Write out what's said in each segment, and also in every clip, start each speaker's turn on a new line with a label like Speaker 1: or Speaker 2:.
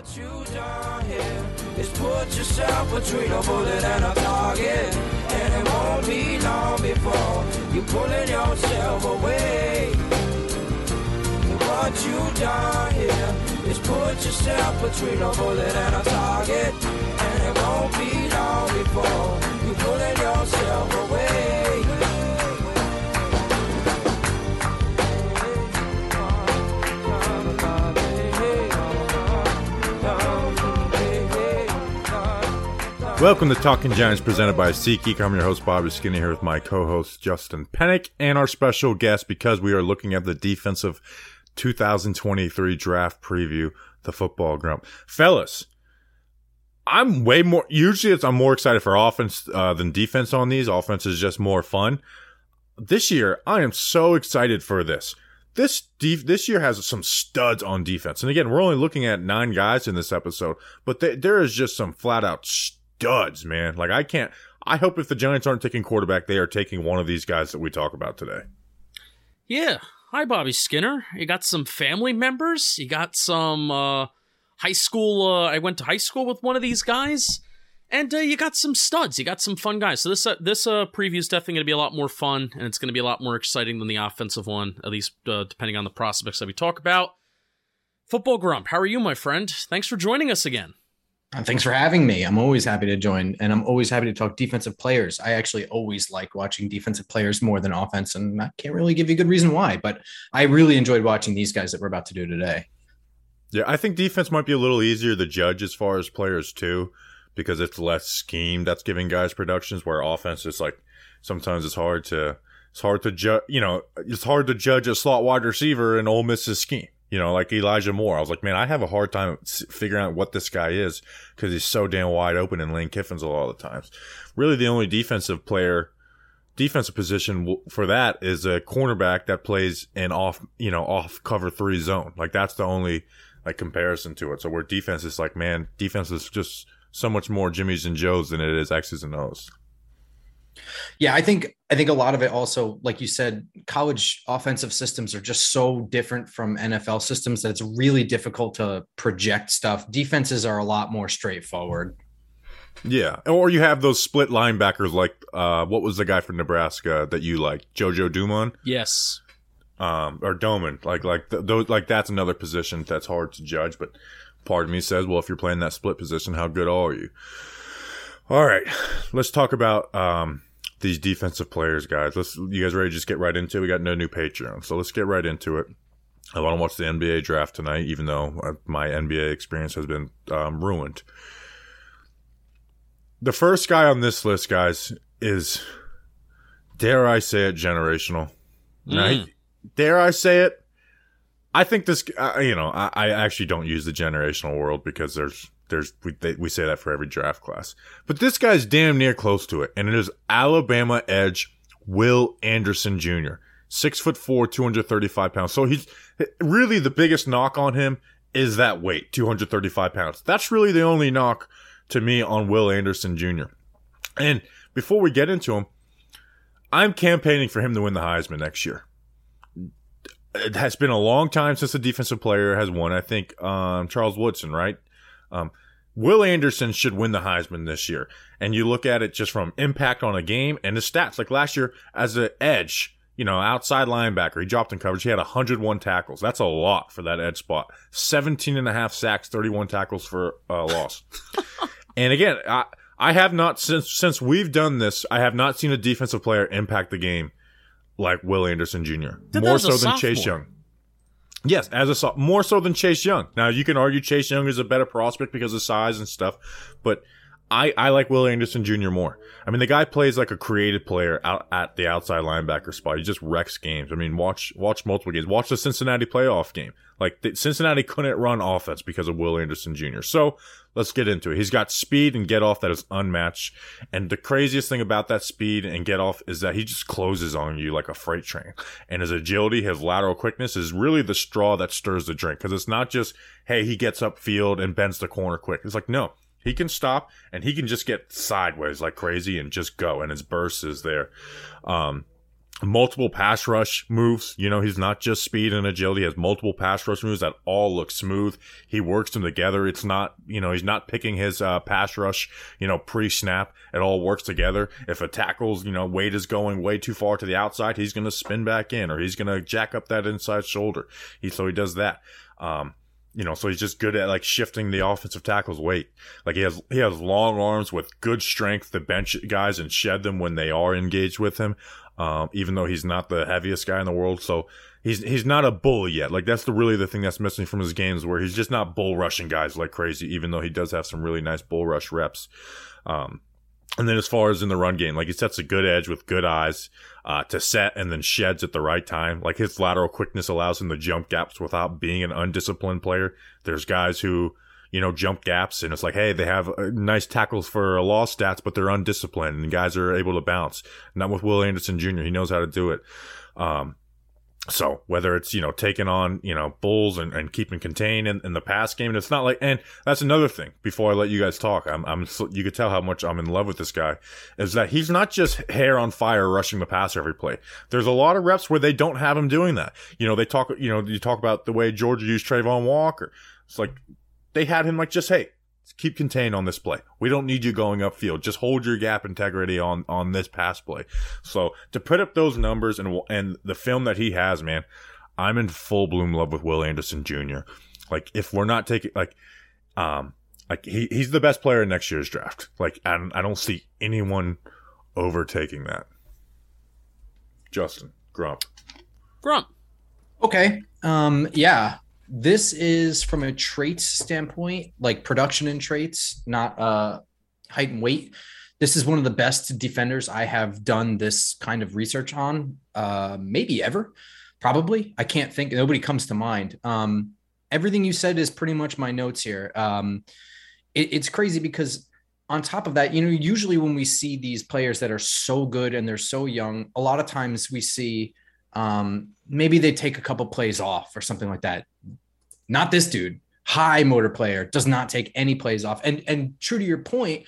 Speaker 1: What you done here is put yourself between a bullet and a target. And it won't be long before you're pulling yourself away. What you done here is put yourself between a bullet and a target. And it won't be long before you're pulling yourself away.
Speaker 2: Welcome to Talking Giants presented by SeatGeek. I'm your host, Bobby Skinner, here with my co-host, Justin Pennick, and our special guest because we are looking at the defensive 2023 draft preview, the football grump. Fellas, I'm way more, usually it's, I'm more excited for offense uh, than defense on these. Offense is just more fun. This year, I am so excited for this. This def- this year has some studs on defense. And again, we're only looking at nine guys in this episode, but th- there is just some flat out studs, man. Like I can't. I hope if the Giants aren't taking quarterback, they are taking one of these guys that we talk about today.
Speaker 3: Yeah. Hi, Bobby Skinner. You got some family members. You got some uh, high school. Uh, I went to high school with one of these guys, and uh, you got some studs. You got some fun guys. So this uh, this uh, preview is definitely going to be a lot more fun, and it's going to be a lot more exciting than the offensive one, at least uh, depending on the prospects that we talk about. Football Grump, how are you, my friend? Thanks for joining us again.
Speaker 4: Thanks for having me. I'm always happy to join, and I'm always happy to talk defensive players. I actually always like watching defensive players more than offense, and I can't really give you a good reason why, but I really enjoyed watching these guys that we're about to do today.
Speaker 2: Yeah, I think defense might be a little easier to judge as far as players too, because it's less scheme that's giving guys productions. Where offense is like sometimes it's hard to it's hard to judge. You know, it's hard to judge a slot wide receiver in Ole Miss's scheme. You know, like Elijah Moore. I was like, man, I have a hard time figuring out what this guy is because he's so damn wide open in Lane Kiffin's a lot of the times. Really, the only defensive player, defensive position for that is a cornerback that plays in off, you know, off cover three zone. Like that's the only like comparison to it. So where defense is like, man, defense is just so much more Jimmys and Joes than it is X's and O's.
Speaker 4: Yeah, I think I think a lot of it also, like you said, college offensive systems are just so different from NFL systems that it's really difficult to project stuff. Defenses are a lot more straightforward.
Speaker 2: Yeah, or you have those split linebackers like uh, what was the guy from Nebraska that you like, Jojo Dumont,
Speaker 3: Yes.
Speaker 2: um, or Domann? Like like th- those like that's another position that's hard to judge. But part of me says, well, if you're playing that split position, how good are you? All right, let's talk about um, these defensive players, guys. Let's you guys ready to just get right into it? We got no new Patreon, so let's get right into it. I want to watch the NBA draft tonight, even though uh, my NBA experience has been um, ruined. The first guy on this list, guys, is dare I say it, generational.
Speaker 3: Mm.
Speaker 2: dare I say it? I think this, uh, you know, I, I actually don't use the generational world because there's, there's, we, they, we say that for every draft class. But this guy's damn near close to it, and it is Alabama edge Will Anderson Jr. Six foot four, 235 pounds. So he's really the biggest knock on him is that weight, 235 pounds. That's really the only knock to me on Will Anderson Jr. And before we get into him, I'm campaigning for him to win the Heisman next year. It has been a long time since a defensive player has won. I think um, Charles Woodson, right? Um, Will Anderson should win the Heisman this year. And you look at it just from impact on a game and the stats. Like last year, as an edge, you know, outside linebacker, he dropped in coverage. He had 101 tackles. That's a lot for that edge spot. 17 and a half sacks, 31 tackles for uh, loss. and again, I, I have not since since we've done this, I have not seen a defensive player impact the game like Will Anderson Jr. More so than Chase. Young. Yes, as a more so than Chase Young. Now you can argue Chase Young is a better prospect because of size and stuff, but I, I like Will Anderson Jr. more. I mean, the guy plays like a creative player out at the outside linebacker spot. He just wrecks games. I mean, watch watch multiple games. Watch the Cincinnati playoff game. Like the, Cincinnati couldn't run offense because of Will Anderson Jr. So let's get into it. He's got speed and get off that is unmatched. And the craziest thing about that speed and get off is that he just closes on you like a freight train. And his agility, his lateral quickness is really the straw that stirs the drink. Cause it's not just, hey, he gets upfield and bends the corner quick. It's like, no, he can stop and he can just get sideways like crazy and just go. And his burst is there. Um, multiple pass rush moves. You know, he's not just speed and agility. He has multiple pass rush moves that all look smooth. He works them together. It's not, you know, he's not picking his uh, pass rush, you know, pre-snap. It all works together. If a tackle's, you know, weight is going way too far to the outside, he's going to spin back in or he's going to jack up that inside shoulder. He, so he does that. Um, you know, so he's just good at like shifting the offensive tackle's weight. Like he has he has long arms with good strength to bench guys and shed them when they are engaged with him um, even though he's not the heaviest guy in the world. So he's he's not a bull yet. Like that's the really the thing that's missing from his games, where he's just not bull rushing guys like crazy. Even though he does have some really nice bull rush reps. Um, and then as far as in the run game, like he sets a good edge with good eyes uh, to set and then sheds at the right time. Like his lateral quickness allows him to jump gaps without being an undisciplined player. There's guys who you know, jump gaps. And it's like, hey, they have uh, nice tackles for a loss stats, but they're undisciplined and guys are able to bounce. Not with Will Anderson Jr. He knows how to do it. Um, so whether it's, you know, taking on, you know, bulls and, and keeping contained in, in the pass game, and it's not like, and that's another thing before I let you guys talk. I'm, I'm, you could tell how much I'm in love with this guy is that he's not just hair on fire rushing the passer every play. There's a lot of reps where they don't have him doing that. You know, they talk, you know, you talk about the way Georgia used Travon Walker. It's like they had him like just hey keep contained on this play. We don't need you going upfield. Just hold your gap integrity on on this pass play. So to put up those numbers and and the film that he has, man, I'm in full bloom love with Will Anderson Jr. Like if we're not taking like um like he he's the best player in next year's draft. Like I I don't see anyone overtaking that. Justin Grump.
Speaker 3: Grump.
Speaker 4: Okay. Um yeah, this is from a traits standpoint, like production and traits, not uh, height and weight. This is one of the best defenders I have done this kind of research on, uh, maybe ever. Probably, I can't think. Nobody comes to mind. Um, everything you said is pretty much my notes here. Um, it, it's crazy because on top of that, you know, usually when we see these players that are so good and they're so young, a lot of times we see um, maybe they take a couple plays off or something like that. Not this dude. High motor player does not take any plays off. And and true to your point,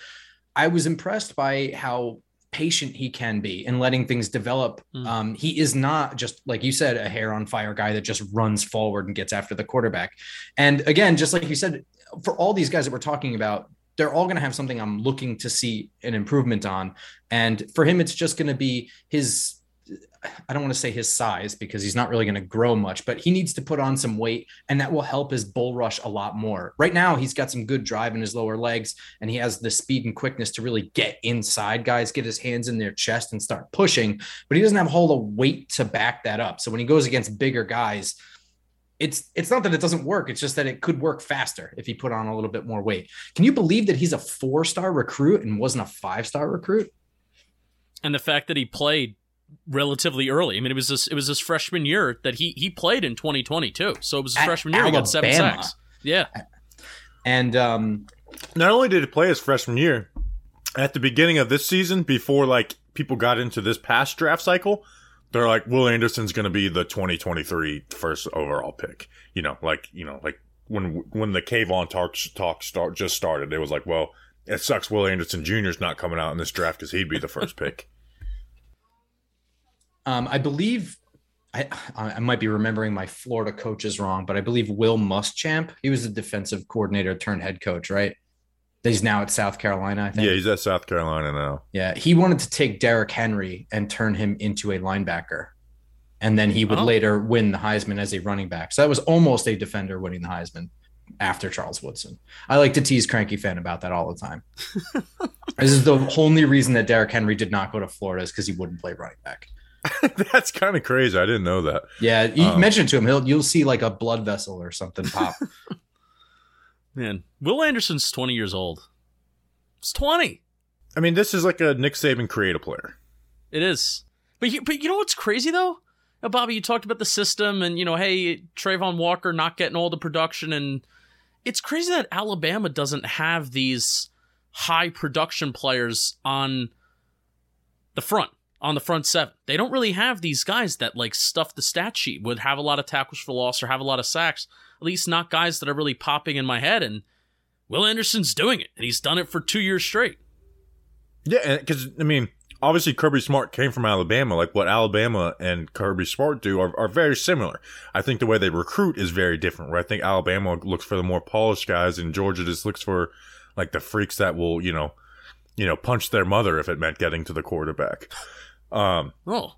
Speaker 4: I was impressed by how patient he can be in letting things develop. Mm. Um, he is not just like you said, a hair on fire guy that just runs forward and gets after the quarterback. And again, just like you said, for all these guys that we're talking about, they're all going to have something I'm looking to see an improvement on. And for him, it's just going to be his I don't want to say his size because he's not really going to grow much, but he needs to put on some weight and that will help his bull rush a lot more. Right now, he's got some good drive in his lower legs and he has the speed and quickness to really get inside guys, get his hands in their chest and start pushing, but he doesn't have a whole lot of weight to back that up. So when he goes against bigger guys, it's it's not that it doesn't work it's just that it could work faster if he put on a little bit more weight can you believe that he's a four star recruit and wasn't a five star recruit
Speaker 3: and the fact that he played relatively early. I mean, it was this it was his freshman year that he he played in 2022. So it was his At freshman year. Alabama. He got seven sacks. Yeah,
Speaker 4: and um,
Speaker 2: not only did he play his freshman year, at the beginning of this season, before like people got into this past draft cycle, they're like, Will Anderson's going to be the 2023 first overall pick. You know, like you know, like when when the Kayvon talk talk start just started, it was like, well, it sucks. Will Anderson Jr. is not coming out in this draft because he'd be the first pick.
Speaker 4: Um, I believe I, I might be remembering my Florida coaches wrong, but I believe Will Muschamp, he was the defensive coordinator turned head coach, right? He's now at South Carolina, I think.
Speaker 2: Yeah, he's at South Carolina now.
Speaker 4: Yeah, he wanted to take Derrick Henry and turn him into a linebacker. And then he would oh. later win the Heisman as a running back. So that was almost a defender winning the Heisman after Charles Woodson. I like to tease Cranky Fan about that all the time. this is the only reason that Derrick Henry did not go to Florida is because he wouldn't play running back.
Speaker 2: That's kind of crazy. I didn't know that.
Speaker 4: Yeah, you um, mention it to him. He'll you'll see like a blood vessel or something pop.
Speaker 3: Man, Will Anderson's twenty years old. It's twenty.
Speaker 2: I mean, this is like a Nick Saban create a player.
Speaker 3: It is, but you, but you know what's crazy though, now, Bobby? You talked about the system and you know, hey, Travon Walker not getting all the production, and it's crazy that Alabama doesn't have these high production players on the front on the front seven. They don't really have these guys that like stuff the stat sheet, would have a lot of tackles for loss or have a lot of sacks. At least not guys that are really popping in my head. And Will Anderson's doing it, and he's done it for two years straight.
Speaker 2: Yeah, because I mean, obviously Kirby Smart came from Alabama. Like what Alabama and Kirby Smart do are, are very similar. I think the way they recruit is very different. Where I think Alabama looks for the more polished guys, and Georgia just looks for like the freaks that will, you know, you know, punch their mother if it meant getting to the quarterback. Um,
Speaker 3: Oh,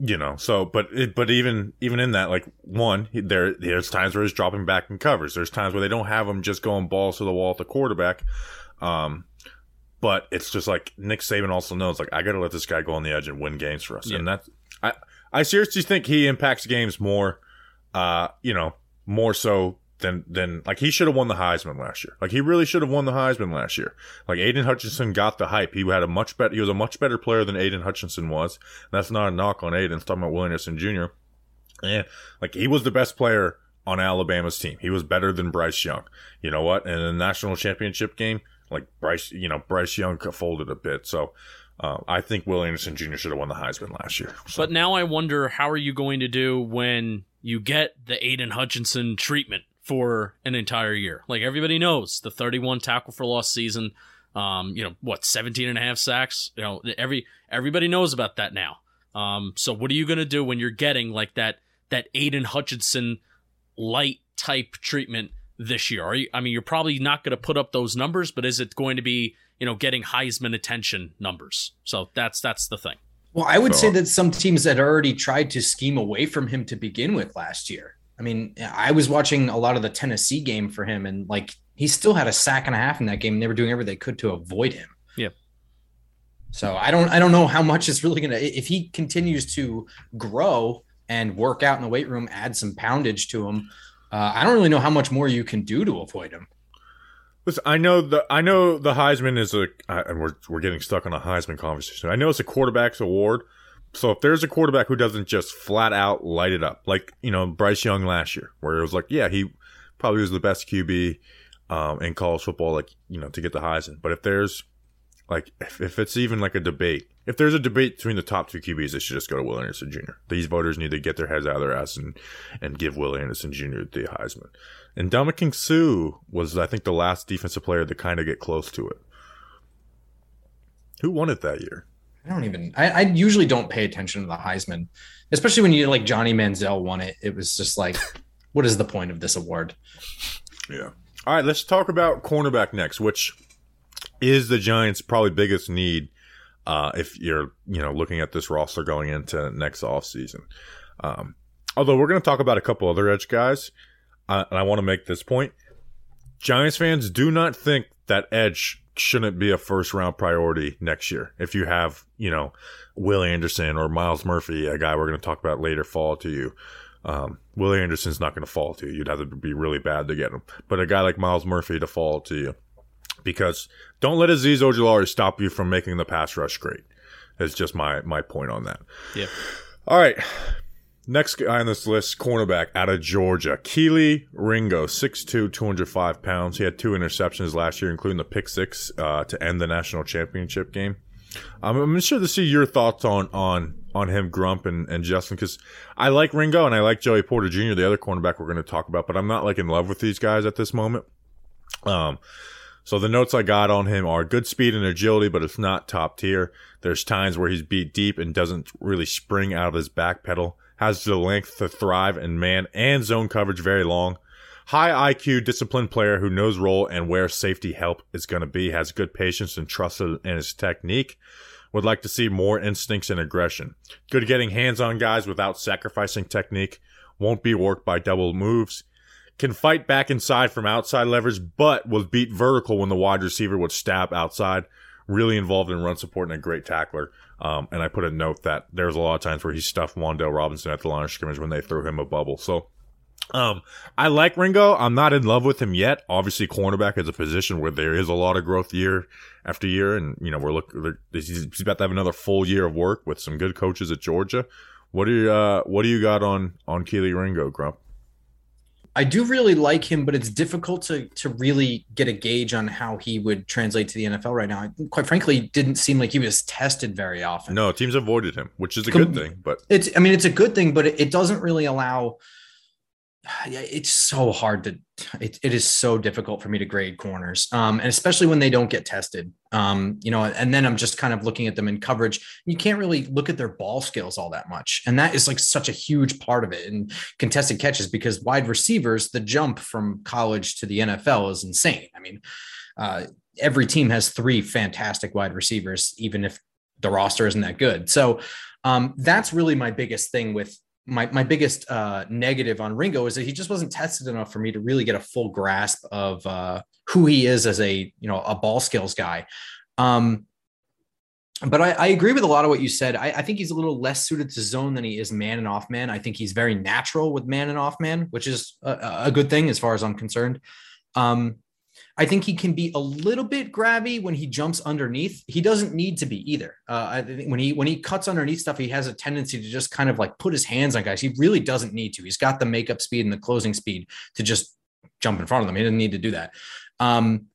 Speaker 2: you know so but it, but even even in that like one there there's times where he's dropping back in covers. There's times where they don't have him just going balls to the wall at the quarterback. Um but it's just like Nick Saban also knows like I got to let this guy go on the edge and win games for us.
Speaker 3: Yeah.
Speaker 2: and that's I I seriously think he impacts games more uh you know more so than than like he should have won the Heisman last year like he really should have won the Heisman last year like Aidan Hutchinson got the hype he had a much better he was a much better player than Aidan Hutchinson was that's not a knock on Aidan. It's talking about Willie Anderson Jr. And like he was the best player on Alabama's team. He was better than Bryce Young. You know what? In the national championship game, like Bryce, you know, Bryce Young folded a bit. So uh, I think Willie Anderson Jr. should have won the Heisman last year. So,
Speaker 3: but now I wonder how are you going to do when you get the Aidan Hutchinson treatment for an entire year? Like everybody knows the 31 tackle for loss season. Um, you know what, 17 and a half sacks. You know every everybody knows about that now. Um, so what are you going to do when you're getting like that that Aidan Hutchinson light type treatment this year? Are you? I mean, you're probably not going to put up those numbers, but is it going to be you know getting Heisman attention numbers? So that's that's the thing.
Speaker 4: Well, I would
Speaker 2: So-
Speaker 4: say that some teams had already tried to scheme away from him to begin with last year. I mean, I was watching a lot of the Tennessee game for him, and like he still had a sack and a half in that game. And they were doing everything they could to avoid him.
Speaker 3: Yeah.
Speaker 4: So I don't, I don't know how much it's really gonna. If he continues to grow and work out in the weight room, add some poundage to him, uh, I don't really know how much more you can do to avoid him.
Speaker 2: Listen, I know the I know the Heisman is a and we're we're getting stuck on a Heisman conversation. I know it's a quarterback's award. So if there's a quarterback who doesn't just flat out light it up, like you know Bryce Young last year, where it was like, yeah, he probably was the best QB um, in college football, like you know to get the Heisman. But if there's like if, if it's even like a debate, if there's a debate between the top two QBs, they should just go to Will Anderson Jr. These voters need to get their heads out of their ass and and give Will Anderson Jr. the Heisman. And Ndamukong Suh was, I think, the last defensive player to kind of get close to it. Who won it that year?
Speaker 4: I don't even. I, I usually don't pay attention to the Heisman, especially when you like Johnny Manziel won it. It was just like, what is the point of this award?
Speaker 2: Yeah. All right, let's talk about cornerback next, which is the Giants' probably biggest need uh, if you're, you know, looking at this roster going into next offseason. Um, although we're going to talk about a couple other edge guys, uh, and I want to make this point. Giants fans do not think that edge shouldn't be a first round priority next year. If you have, you know, Will Anderson or Myles Murphy, a guy we're going to talk about later, fall to you. Um, Willie Anderson's not going to fall to you. You'd have to be really bad to get him. But a guy like Myles Murphy to fall to you. Because don't let Azeez Ojulari stop you from making the pass rush great. Is just my, my point on that.
Speaker 3: Yeah.
Speaker 2: All right. Next guy on this list, cornerback out of Georgia, Kelee Ringo, 6'2", 205 pounds. He had two interceptions last year, including the pick six uh, to end the national championship game. Um, I'm interested to see your thoughts on on on him, Grump and, and Justin, because I like Ringo and I like Joey Porter Jr., the other cornerback we're going to talk about, but I'm not like in love with these guys at this moment. Um, so the notes I got on him are good speed and agility, but it's not top tier. There's times where he's beat deep and doesn't really spring out of his back pedal. Has the length to thrive in man and zone coverage very long. High IQ, disciplined player who knows role and where safety help is going to be. Has good patience and trust in his technique. Would like to see more instincts and aggression. Good getting hands on guys without sacrificing technique. Won't be worked by double moves can fight back inside from outside leverage, but was beat vertical when the wide receiver would stab outside. Really involved in run support and a great tackler. Um, and I put a note that there's a lot of times where he stuffed Wan'Dale Robinson at the line of scrimmage when they threw him a bubble. So, um, I like Ringo. I'm not in love with him yet. Obviously, cornerback is a position where there is a lot of growth year after year, and you know we're looking. He's about to have another full year of work with some good coaches at Georgia. What do you uh, What do you got on on Kelee Ringo, Grump?
Speaker 4: I do really like him, but it's difficult to to really get a gauge on how he would translate to the NFL right now. Quite frankly, didn't seem like he was tested very often.
Speaker 2: No, teams avoided him, which is a
Speaker 4: Com-
Speaker 2: good thing. But
Speaker 4: It's I mean, it's a good thing, but it, it doesn't really allow it's so hard to it, it is so difficult for me to grade corners um, and especially when they don't get tested. Um, you know and then i'm just kind of looking at them in coverage you can't really look at their ball skills all that much and that is like such a huge part of it and contested catches because wide receivers the jump from college to the nfl is insane. I mean uh, every team has three fantastic wide receivers even if the roster isn't that good. So um, that's really my biggest thing with my my biggest uh, negative on Ringo is that he just wasn't tested enough for me to really get a full grasp of uh, who he is as a you know a ball skills guy. Um, but I, I, agree with a lot of what you said. I, I, think he's a little less suited to zone than he is man and off man. I think he's very natural with man and off man, which is a, a good thing as far as I'm concerned. Um, I think he can be a little bit grabby when he jumps underneath. He doesn't need to be either. Uh, I think when he when he cuts underneath stuff, he has a tendency to just kind of like put his hands on guys. He really doesn't need to. He's got the makeup speed and the closing speed to just jump in front of them. He doesn't need to do that. Um,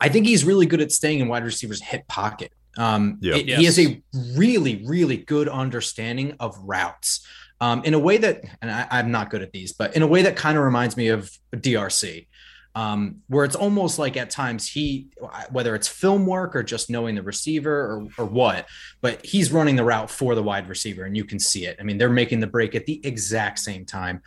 Speaker 4: I think he's really good at staying in wide receivers' hip pocket. Um, yep. it, yes. He has a really, really good understanding of routes um, in a way that, and I, I'm not good at these, but in a way that kind of reminds me of DRC um, where it's almost like at times he, whether it's film work or just knowing the receiver or, or what, but he's running the route for the wide receiver and you can see it. I mean, they're making the break at the exact same time.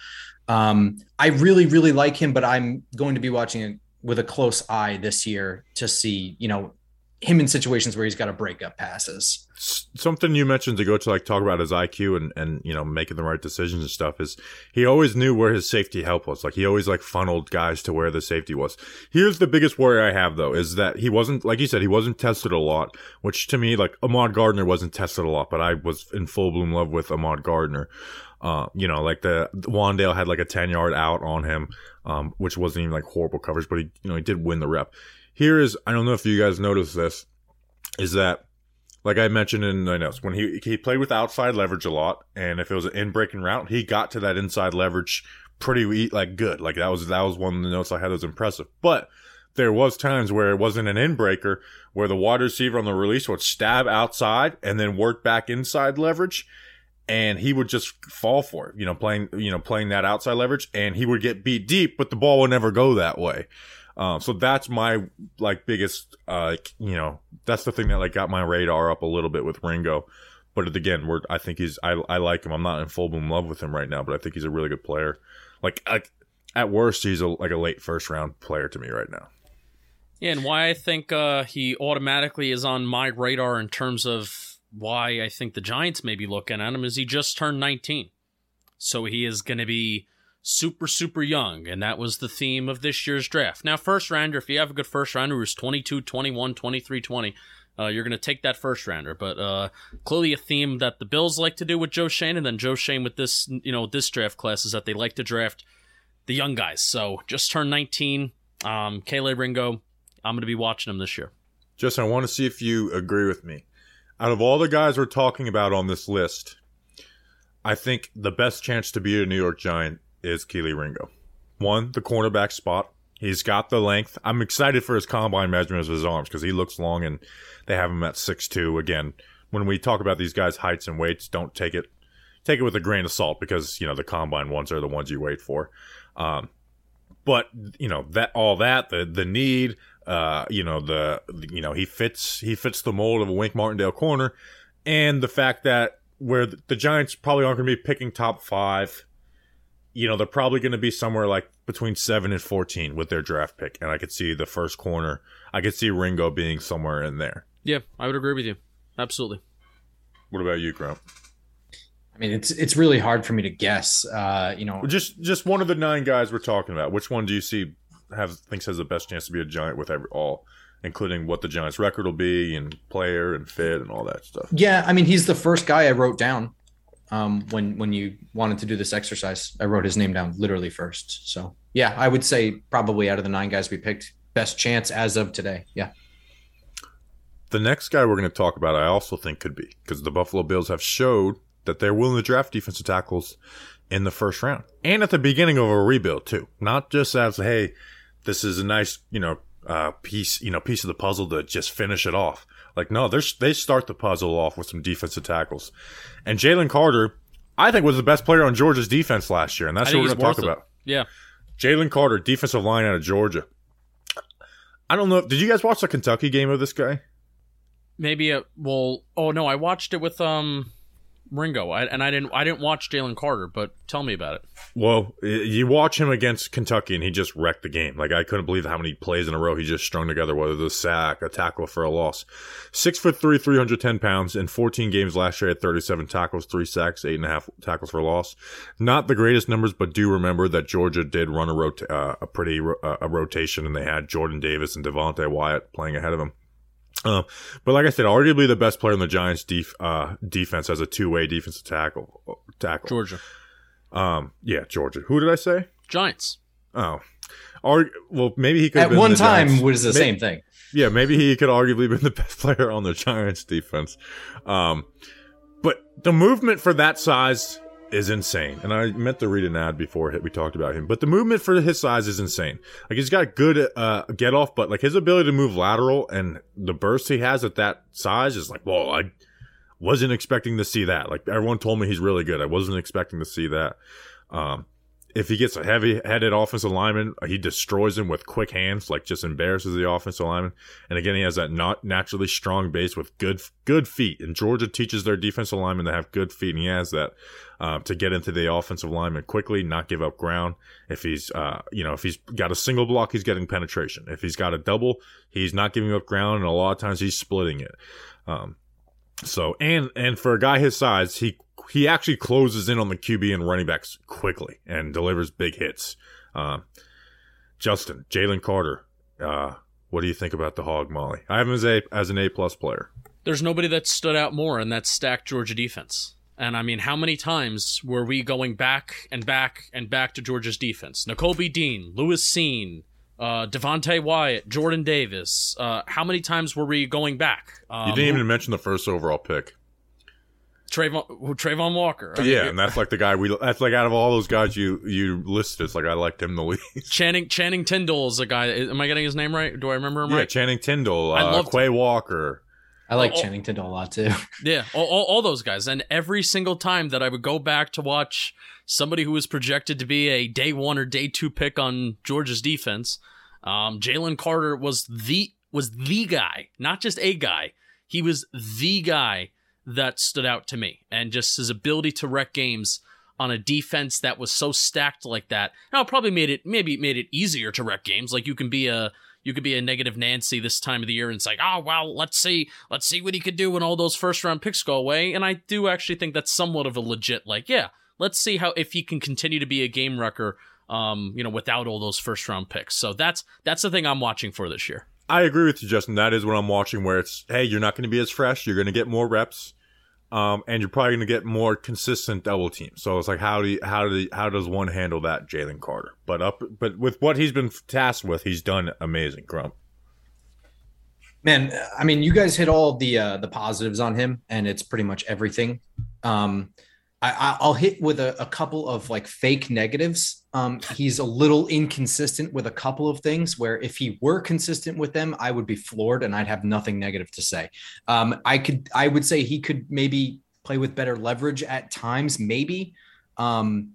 Speaker 4: Um, I really, really like him, but I'm going to be watching it with a close eye this year to see, you know, him in situations where he's got to break up passes.
Speaker 2: Something you mentioned to go to like talk about his IQ and and you know making the right decisions and stuff is he always knew where his safety help was. Like he always like funneled guys to where the safety was. Here's the biggest worry I have though is that he wasn't like you said he wasn't tested a lot, which to me like Ahmad Gardner wasn't tested a lot, but I was in full bloom love with Ahmad Gardner. Uh, you know, like the Wan'Dale had like a 10 yard out on him, um, which wasn't even like horrible coverage, but he, you know, he did win the rep. Here is, I don't know if you guys noticed this, is that, like I mentioned in the notes, when he, he played with outside leverage a lot, and if it was an in breaking route, he got to that inside leverage pretty, like, good. Like, that was, that was one of the notes I had that was impressive. But, there was times where it wasn't an in breaker where the wide receiver on the release would stab outside and then work back inside leverage and he would just fall for it, you know, playing, you know, playing that outside leverage and he would get beat deep, but the ball would never go that way. Um, so that's my like biggest, uh, you know, that's the thing that like got my radar up a little bit with Ringo. But again, we're I think he's I I like him. I'm not in full bloom love with him right now, but I think he's a really good player. Like I, at worst, he's a like a late first round player to me right now.
Speaker 3: Yeah, and why I think uh, he automatically is on my radar in terms of why I think the Giants may be looking at him is he just turned 19, so he is going to be super, super young. And that was the theme of this year's draft. Now, first rounder, if you have a good first rounder who's 22, 21, 23, 20, uh, you're going to take that first rounder. But uh, clearly, a theme that the Bills like to do with Joe Schoen, and then Joe Schoen with this, you know, this draft class is that they like to draft the young guys. So just turned 19. Um, Ringo, I'm going to be watching him this year.
Speaker 2: Justin, I want to see if you agree with me. Out of all the guys we're talking about on this list, I think the best chance to be a New York Giant is Kelee Ringo. One, the cornerback spot. He's got the length. I'm excited for his combine measurements of his arms because he looks long and they have him at six two. Again, when we talk about these guys' heights and weights, don't take it take it with a grain of salt because you know the combine ones are the ones you wait for. Um, but you know that all that the the need, uh, you know the you know he fits he fits the mold of a Wink Martindale corner, and the fact that where the Giants probably aren't going to be picking top five you know, they're probably going to be somewhere like between 7 and 14 with their draft pick. And I could see the first corner, I could see Ringo being somewhere in there.
Speaker 3: Yeah, I would agree with you. Absolutely.
Speaker 2: What about you, Grump?
Speaker 4: I mean, it's it's really hard for me to guess. Uh, you know,
Speaker 2: just just one of the nine guys we're talking about. Which one do you see have thinks has the best chance to be a giant with every all, including what the Giants' record will be and player and fit and all that stuff?
Speaker 4: Yeah, I mean, he's the first guy I wrote down um, when when you wanted to do this exercise. I wrote his name down literally first. So yeah, I would say probably out of the nine guys we picked, best chance as of today. Yeah.
Speaker 2: The next guy we're going to talk about, I also think could be because the Buffalo Bills have showed that they're willing to draft defensive tackles in the first round and at the beginning of a rebuild too, not just as hey, this is a nice you know uh, piece you know piece of the puzzle to just finish it off. Like, no, they they start the puzzle off with some defensive tackles. And Jalen Carter, I think was the best player on Georgia's defense last year, and that's
Speaker 3: I
Speaker 2: what we're going to talk
Speaker 3: it.
Speaker 2: about.
Speaker 3: Yeah.
Speaker 2: Jalen Carter, defensive line out of Georgia. I don't know. Did you guys watch the Kentucky game of this guy?
Speaker 3: Maybe a well. Oh no, I watched it with um Ringo, I, and I didn't. I didn't watch Jalen Carter, but tell me about it.
Speaker 2: Well, you watch him against Kentucky, and he just wrecked the game. Like I couldn't believe how many plays in a row he just strung together. Whether the sack, a tackle for a loss. Six foot three, three hundred ten pounds. In fourteen games last year, had thirty seven tackles, three sacks, eight and a half tackles for a loss. Not the greatest numbers, but do remember that Georgia did run a rota- uh, a pretty ro- uh, a rotation, and they had Jordan Davis and Devonte Wyatt playing ahead of him. Um, but like I said, arguably the best player in the Giants' def- uh, defense as a two-way defensive tackle. Tackle.
Speaker 3: Georgia
Speaker 2: Um, yeah, Georgia. Who did I say?
Speaker 3: Giants.
Speaker 2: Oh, Ar- well, maybe he could
Speaker 4: At
Speaker 2: have been
Speaker 4: one
Speaker 2: the
Speaker 4: time
Speaker 2: Giants-
Speaker 4: was the
Speaker 2: May-
Speaker 4: same thing.
Speaker 2: Yeah, maybe he could arguably been the best player on the Giants defense. Um, but the movement for that size is insane. And I meant to read an ad before we talked about him, but the movement for his size is insane. Like he's got good uh, get off, but like his ability to move lateral and the burst he has at that size is like, whoa, I wasn't expecting to see that. Like everyone told me he's really good. I wasn't expecting to see that. Um, if he gets a heavy headed offensive lineman, he destroys him with quick hands, like just embarrasses the offensive lineman. And again, he has that not naturally strong base with good good feet. And Georgia teaches their defensive linemen to have good feet, and he has that uh, to get into the offensive lineman quickly, not give up ground. If he's uh, you know if he's got a single block, he's getting penetration. If he's got a double, he's not giving up ground, and a lot of times he's splitting it. Um, so and and for a guy his size, he he actually closes in on the QB and running backs quickly and delivers big hits. Um, Justin, Jalen Carter, uh, what do you think about the Hog Molly? I have him as a as an A plus player.
Speaker 3: There's nobody that stood out more in that stacked Georgia defense. And I mean, how many times were we going back and back and back to Georgia's defense? Nakobe Dean, Lewis Cine, uh, Devonte Wyatt, Jordan Davis. Uh, how many times were we going back? Um,
Speaker 2: You didn't even mention the first overall pick.
Speaker 3: Travon, Travon Walker. I mean,
Speaker 2: yeah, and that's like the guy we. That's like out of all those guys you you listed, it's like I liked him the least.
Speaker 3: Channing Channing Tindall is a guy. Am I getting his name right? Do I remember him
Speaker 2: Yeah,
Speaker 3: right?
Speaker 2: Channing Tindall,
Speaker 3: I
Speaker 2: uh,
Speaker 3: loved
Speaker 2: Quay Walker.
Speaker 4: I like
Speaker 3: Oh, oh.
Speaker 4: Channing Tindall a lot too.
Speaker 3: Yeah, all, all, all those guys. And every single time that I would go back to watch somebody who was projected to be a day one or day two pick on Georgia's defense, um, Jalen Carter was the was the guy, not just a guy. He was the guy that stood out to me, and just his ability to wreck games on a defense that was so stacked like that. Now, probably made it maybe it made it easier to wreck games. Like you can be a you could be a negative Nancy this time of the year and it's like, oh well, let's see, let's see what he could do when all those first round picks go away. And I do actually think that's somewhat of a legit like, yeah, let's see how if he can continue to be a game wrecker, um, you know, without all those first round picks. So that's that's the thing I'm watching for this year.
Speaker 2: I agree with you, Justin. That is what I'm watching. Where it's hey, you're not going to be as fresh. You're going to get more reps, um, and you're probably going to get more consistent double teams. So it's like how do you, how do you, how does one handle that, Jalen Carter? But up, but with what he's been tasked with, he's done amazing. Grump.
Speaker 4: Man, I mean, you guys hit all the uh, the positives on him, and it's pretty much everything. Um, I, I- I'll hit with a, a couple of like fake negatives. Um, he's a little inconsistent with a couple of things. Where if he were consistent with them, I would be floored, and I'd have nothing negative to say. Um, I could, I would say he could maybe play with better leverage at times. Maybe um,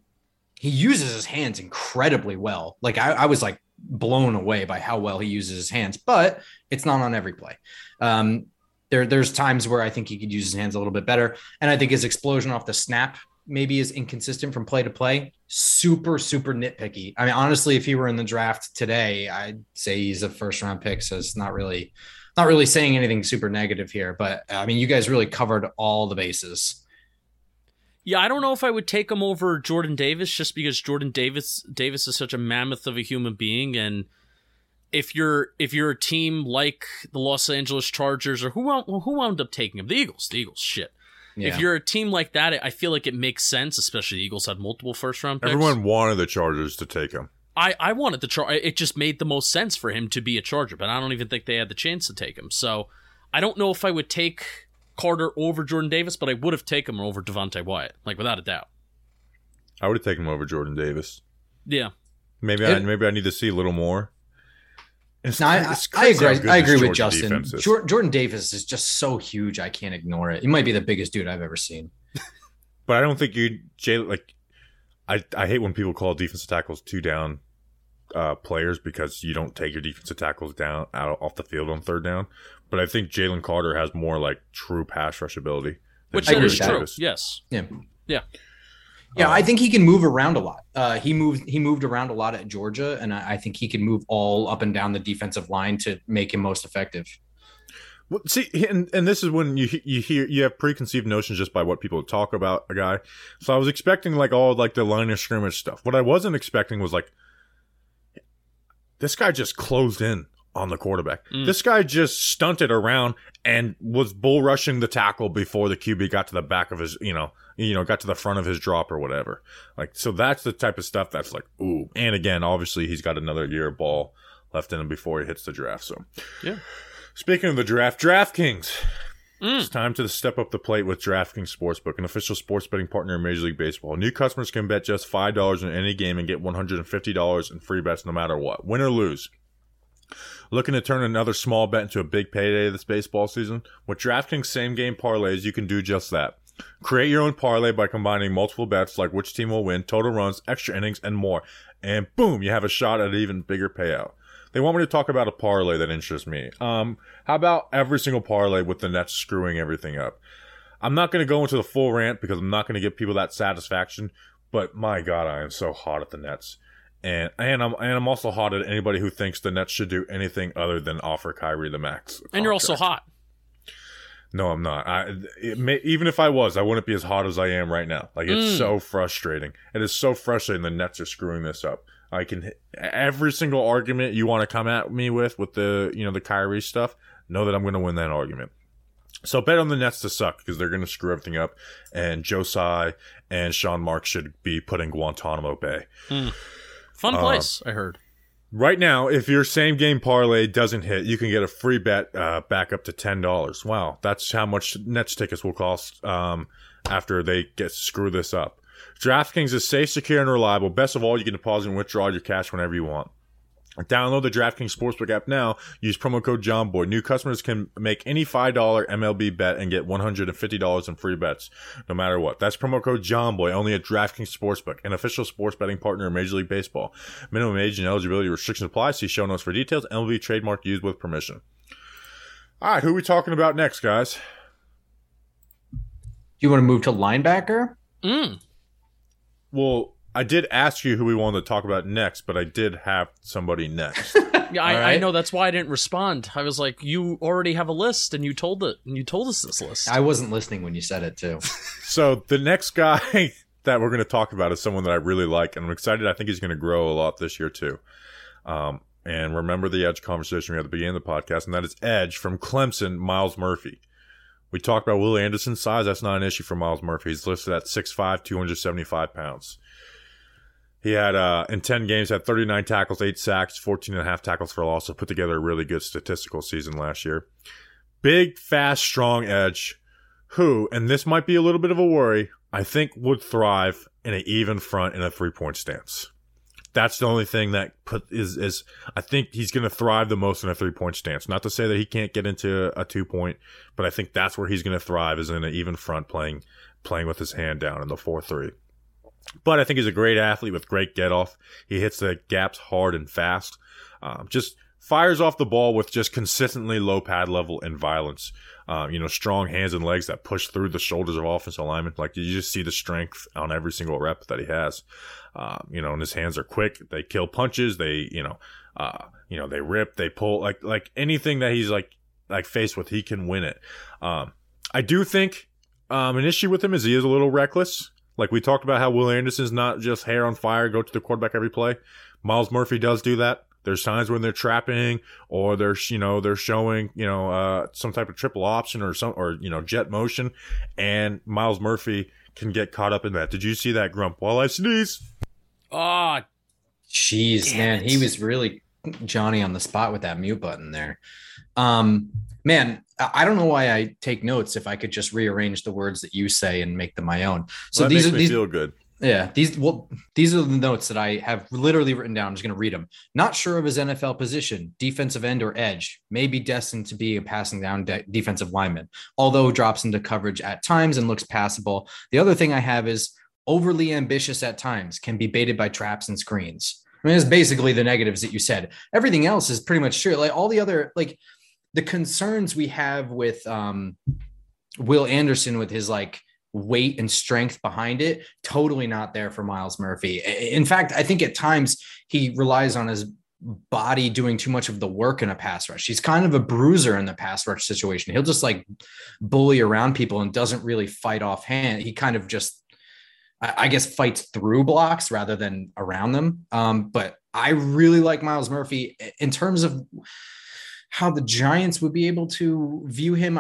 Speaker 4: he uses his hands incredibly well. Like I, I was like blown away by how well he uses his hands, but it's not on every play. Um, there, there's times where I think he could use his hands a little bit better, and I think his explosion off the snap maybe is inconsistent from play to play. Super, super nitpicky. I mean, honestly, if he were in the draft today, I'd say he's a first round pick. So it's not really, not really saying anything super negative here. But I mean, you guys really covered all the bases.
Speaker 3: Yeah, I don't know if I would take him over Jordan Davis just because Jordan Davis Davis is such a mammoth of a human being and if you're if you're a team like the Los Angeles Chargers or who wound, who wound up taking him? The Eagles. The Eagles shit.
Speaker 4: Yeah.
Speaker 3: If you're a team like that, I feel like it makes sense, especially the Eagles had multiple first round picks.
Speaker 2: Everyone wanted the Chargers to take him.
Speaker 3: I, I wanted the char. It just made the most sense for him to be a Charger, but I don't even think they had the chance to take him. So I don't know if I would take Carter over Jordan Davis, but I would have taken him over Devonte Wyatt, like without a doubt.
Speaker 2: I would have taken him over Jordan Davis.
Speaker 3: Yeah.
Speaker 2: Maybe I maybe I need to see a little more. It's
Speaker 4: No, I,
Speaker 2: it's
Speaker 4: I
Speaker 2: crazy how
Speaker 4: agree.
Speaker 2: good
Speaker 4: I agree with Justin.
Speaker 2: defense
Speaker 4: Jordan Davis is just so huge. I can't ignore it. He might be the biggest dude I've ever seen.
Speaker 2: but I don't think you Jay like. I I hate when people call defensive tackles two down uh, players because you don't take your defensive tackles down out off the field on third down. But I think Jalen Carter has more like true pass rush ability.
Speaker 3: Which is true. Yes.
Speaker 4: Yeah.
Speaker 3: Yeah.
Speaker 4: Yeah,
Speaker 2: Uh,
Speaker 4: I think he can move around a lot. Uh, he moved he moved around a lot at Georgia, and I, I think he can move all up and down the defensive line to make him most effective.
Speaker 2: Well, see, and, and this is when you you hear you have preconceived notions just by what people talk about a guy. So I was expecting like all like the line of scrimmage stuff. What I wasn't expecting was like this guy just closed in on the quarterback.
Speaker 3: Mm.
Speaker 2: This guy just stunted around and was bull rushing the tackle before the QB got to the back of his, you know, you know, got to the front of his drop or whatever. Like, so that's the type of stuff that's like, ooh. And again, obviously, he's got another year of ball left in him before he hits the draft. So,
Speaker 3: Yeah.
Speaker 2: Speaking of the draft, DraftKings.
Speaker 3: Mm.
Speaker 2: It's time to step up the plate with DraftKings Sportsbook, an official sports betting partner of Major League Baseball. New customers can bet just $5 in any game and get $150 in free bets no matter what, win or lose. Looking to turn another small bet into a big payday this baseball season? With DraftKings same game parlays, you can do just that. Create your own parlay by combining multiple bets like which team will win, total runs, extra innings, and more. And boom, you have a shot at an even bigger payout. They want me to talk about a parlay that interests me. Um, how about every single parlay with the Nets screwing everything up? I'm not going to go into the full rant because I'm not going to give people that satisfaction. But my God, I am so hot at the Nets, and and I'm and I'm also hot at anybody who thinks the Nets should do anything other than offer Kyrie the max.
Speaker 3: And you're also hot.
Speaker 2: No, I'm not. I it may, even if I was, I wouldn't be as hot as I am right now. Like it's
Speaker 3: Mm.
Speaker 2: so frustrating. It is so frustrating. The Nets are screwing this up. I can every single argument you want to come at me with with the you know the Kyrie stuff. Know that I'm going to win that argument. So bet on the Nets to suck because they're going to screw everything up. And Joe Tsai and Sean Mark should be put in Guantanamo Bay.
Speaker 3: Fun
Speaker 2: Uh,
Speaker 3: place, I heard.
Speaker 2: Right now, if your same game parlay doesn't hit, you can get a free bet uh, back up to ten dollars. Wow, that's how much Nets tickets will cost um, after they get screw this up. DraftKings is safe, secure, and reliable. Best of all, you can deposit and withdraw your cash whenever you want. Download the DraftKings Sportsbook app now. Use promo code JOMBOY. New customers can make any $5 MLB bet and get $150 in free bets, no matter what. That's promo code JOMBOY only at DraftKings Sportsbook, an official sports betting partner of Major League Baseball. Minimum age and eligibility restrictions apply. See show notes for details. MLB trademark used with permission. All right, who are we talking about next, guys?
Speaker 4: Do you want to move to linebacker?
Speaker 3: Mm.
Speaker 2: Well, I did ask you who we wanted to talk about next, but I did have somebody next.
Speaker 3: Yeah, I,
Speaker 4: All
Speaker 3: I know that's why I didn't respond. I was like, you already have a list, and you told it, and you told us this list.
Speaker 4: I wasn't listening when you said it too.
Speaker 2: So the next guy that we're going to talk about is someone that I really like, and I'm excited. I think he's going to grow a lot this year too. Um, and remember the Edge conversation we had at the beginning of the podcast, and that is Edge from Clemson, Myles Murphy. We talked about Will Anderson's size. That's not an issue for Myles Murphy. He's listed at 6'5", 275 pounds. He had, uh, in 10 games, had 39 tackles, 8 sacks, 14 and a half tackles for loss. So put together a really good statistical season last year. Big, fast, strong edge who, and this might be a little bit of a worry, I think would thrive in an even front in a three point stance. That's the only thing that put is is I think he's going to thrive the most in a three point stance. Not to say that he can't get into a two point, but I think that's where he's going to thrive is in an even front playing playing with his hand down in the four three. But I think he's a great athlete with great get off. He hits the gaps hard and fast. Um, just fires off the ball with just consistently low pad level and violence. Um, you know, strong hands and legs that push through the shoulders of offensive linemen. Like you just see the strength on every single rep that he has. Um, you know, and his hands are quick. They kill punches. They, you know, uh, you know, they rip, they pull, like like anything that he's like like faced with, he can win it. Um, I do think um, an issue with him is he is a little reckless. Like we talked about how Will Anderson's not just hair on fire, go to the quarterback every play. Myles Murphy does do that. There's times when they're trapping or they're you know they're showing you know uh, some type of triple option or some or you know jet motion, and Myles Murphy can get caught up in that. Did you see that grump while I sneeze?
Speaker 3: Ah,
Speaker 4: Jeez, man, he was really Johnny on the spot with that mute button there. Um, man, I don't know why I take notes if I could just rearrange the words that you say and make them my own. So
Speaker 2: Well,
Speaker 4: these are these
Speaker 2: feel good.
Speaker 4: Yeah, these well, these are the notes that I have literally written down. I'm just going to read them. Not sure of his NFL position, defensive end or edge. May be destined to be a passing down de- defensive lineman, although drops into coverage at times and looks passable. The other thing I have is overly ambitious at times, can be baited by traps and screens. I mean, it's basically the negatives that you said. Everything else is pretty much true. Like all the other, like the concerns we have with um, Will Anderson with his like weight and strength behind it, totally not there for Myles Murphy. In fact, I think at times he relies on his body doing too much of the work in a pass rush. He's kind of a bruiser in the pass rush situation. He'll just like bully around people and doesn't really fight offhand. He kind of just, I guess, fights through blocks rather than around them. Um, but I really like Myles Murphy in terms of how the Giants would be able to view him.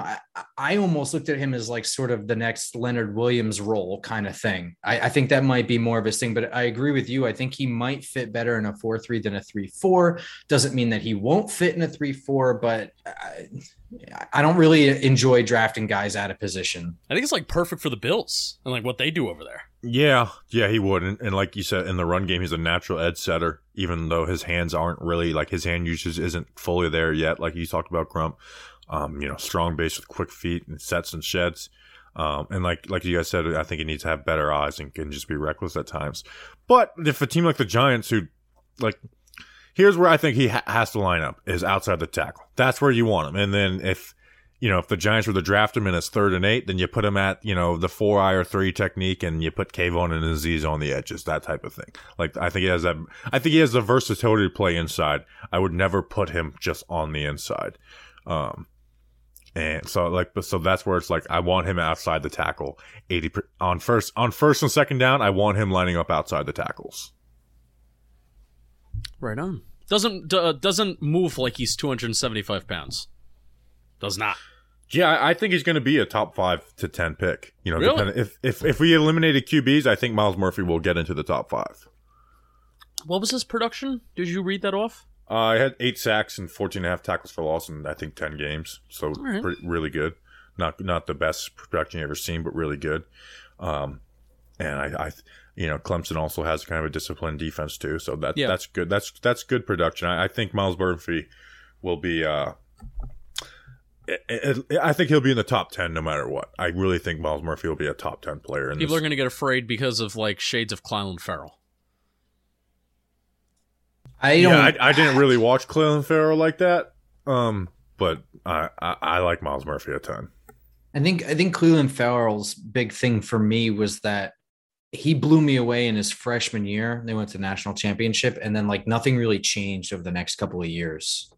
Speaker 4: I, almost looked at him as like sort of the next Leonard Williams role kind of thing. I, I, think that might be more of his thing, but I agree with you. I think he might fit better in a 4 3 than a 3 4. Doesn't mean that he won't fit in a 3 4, but I, I don't really enjoy drafting guys out of position.
Speaker 3: I think it's like perfect for the Bills and like what they do over there.
Speaker 2: Yeah, yeah, he would. And, and, like you said, in the run game, he's a natural edge setter, even though his hands aren't really like his hand usage isn't fully there yet. Like you talked about Grump, um, you know, strong base with quick feet and sets and sheds. Um, and like like you guys said, I think he needs to have better eyes and can just be reckless at times. But if a team like the Giants, who like, here's where I think he ha- has to line up is outside the tackle. That's where you want him. And then if you know, if the Giants were to draft him in his third and eight, then you put him at, you know, the four eye or three technique and you put Kayvon and Azeez on the edges, that type of thing. Like, I think he has that, I think he has the versatility to play inside. I would never put him just on the inside. Um, and so like, so that's where it's like, I want him outside the tackle 80 on first, on first and second down. I want him lining up outside the tackles.
Speaker 3: Right on. Doesn't, uh, doesn't move like he's 275 pounds. Does not.
Speaker 2: Yeah, I think he's going to be a top five to ten pick. You know, really? if if if we eliminated QBs, I think Myles Murphy will get into the top five.
Speaker 3: What was his production? Did you read that off?
Speaker 2: Uh, I had eight sacks and 14 and a half tackles for loss in I think ten games, so right. pretty, really good. Not not the best production you've ever seen, but really good. Um, and I, I, you know, Clemson also has kind of a disciplined defense too, so that yeah. that's good. That's that's good production. I, I think Myles Murphy will be. Uh, I think he'll be in the top ten no matter what. I really think Myles Murphy will be a top ten player.
Speaker 3: People this. are going to get afraid because of like shades of Clelin Ferrell.
Speaker 2: I don't. Yeah, I, I, didn't really watch Clelin Ferrell like that, um, but I, I, I like Myles Murphy a ton.
Speaker 4: I think I think Clelin Ferrell's big thing for me was that he blew me away in his freshman year. They went to national championship, and then like nothing really changed over the next couple of years.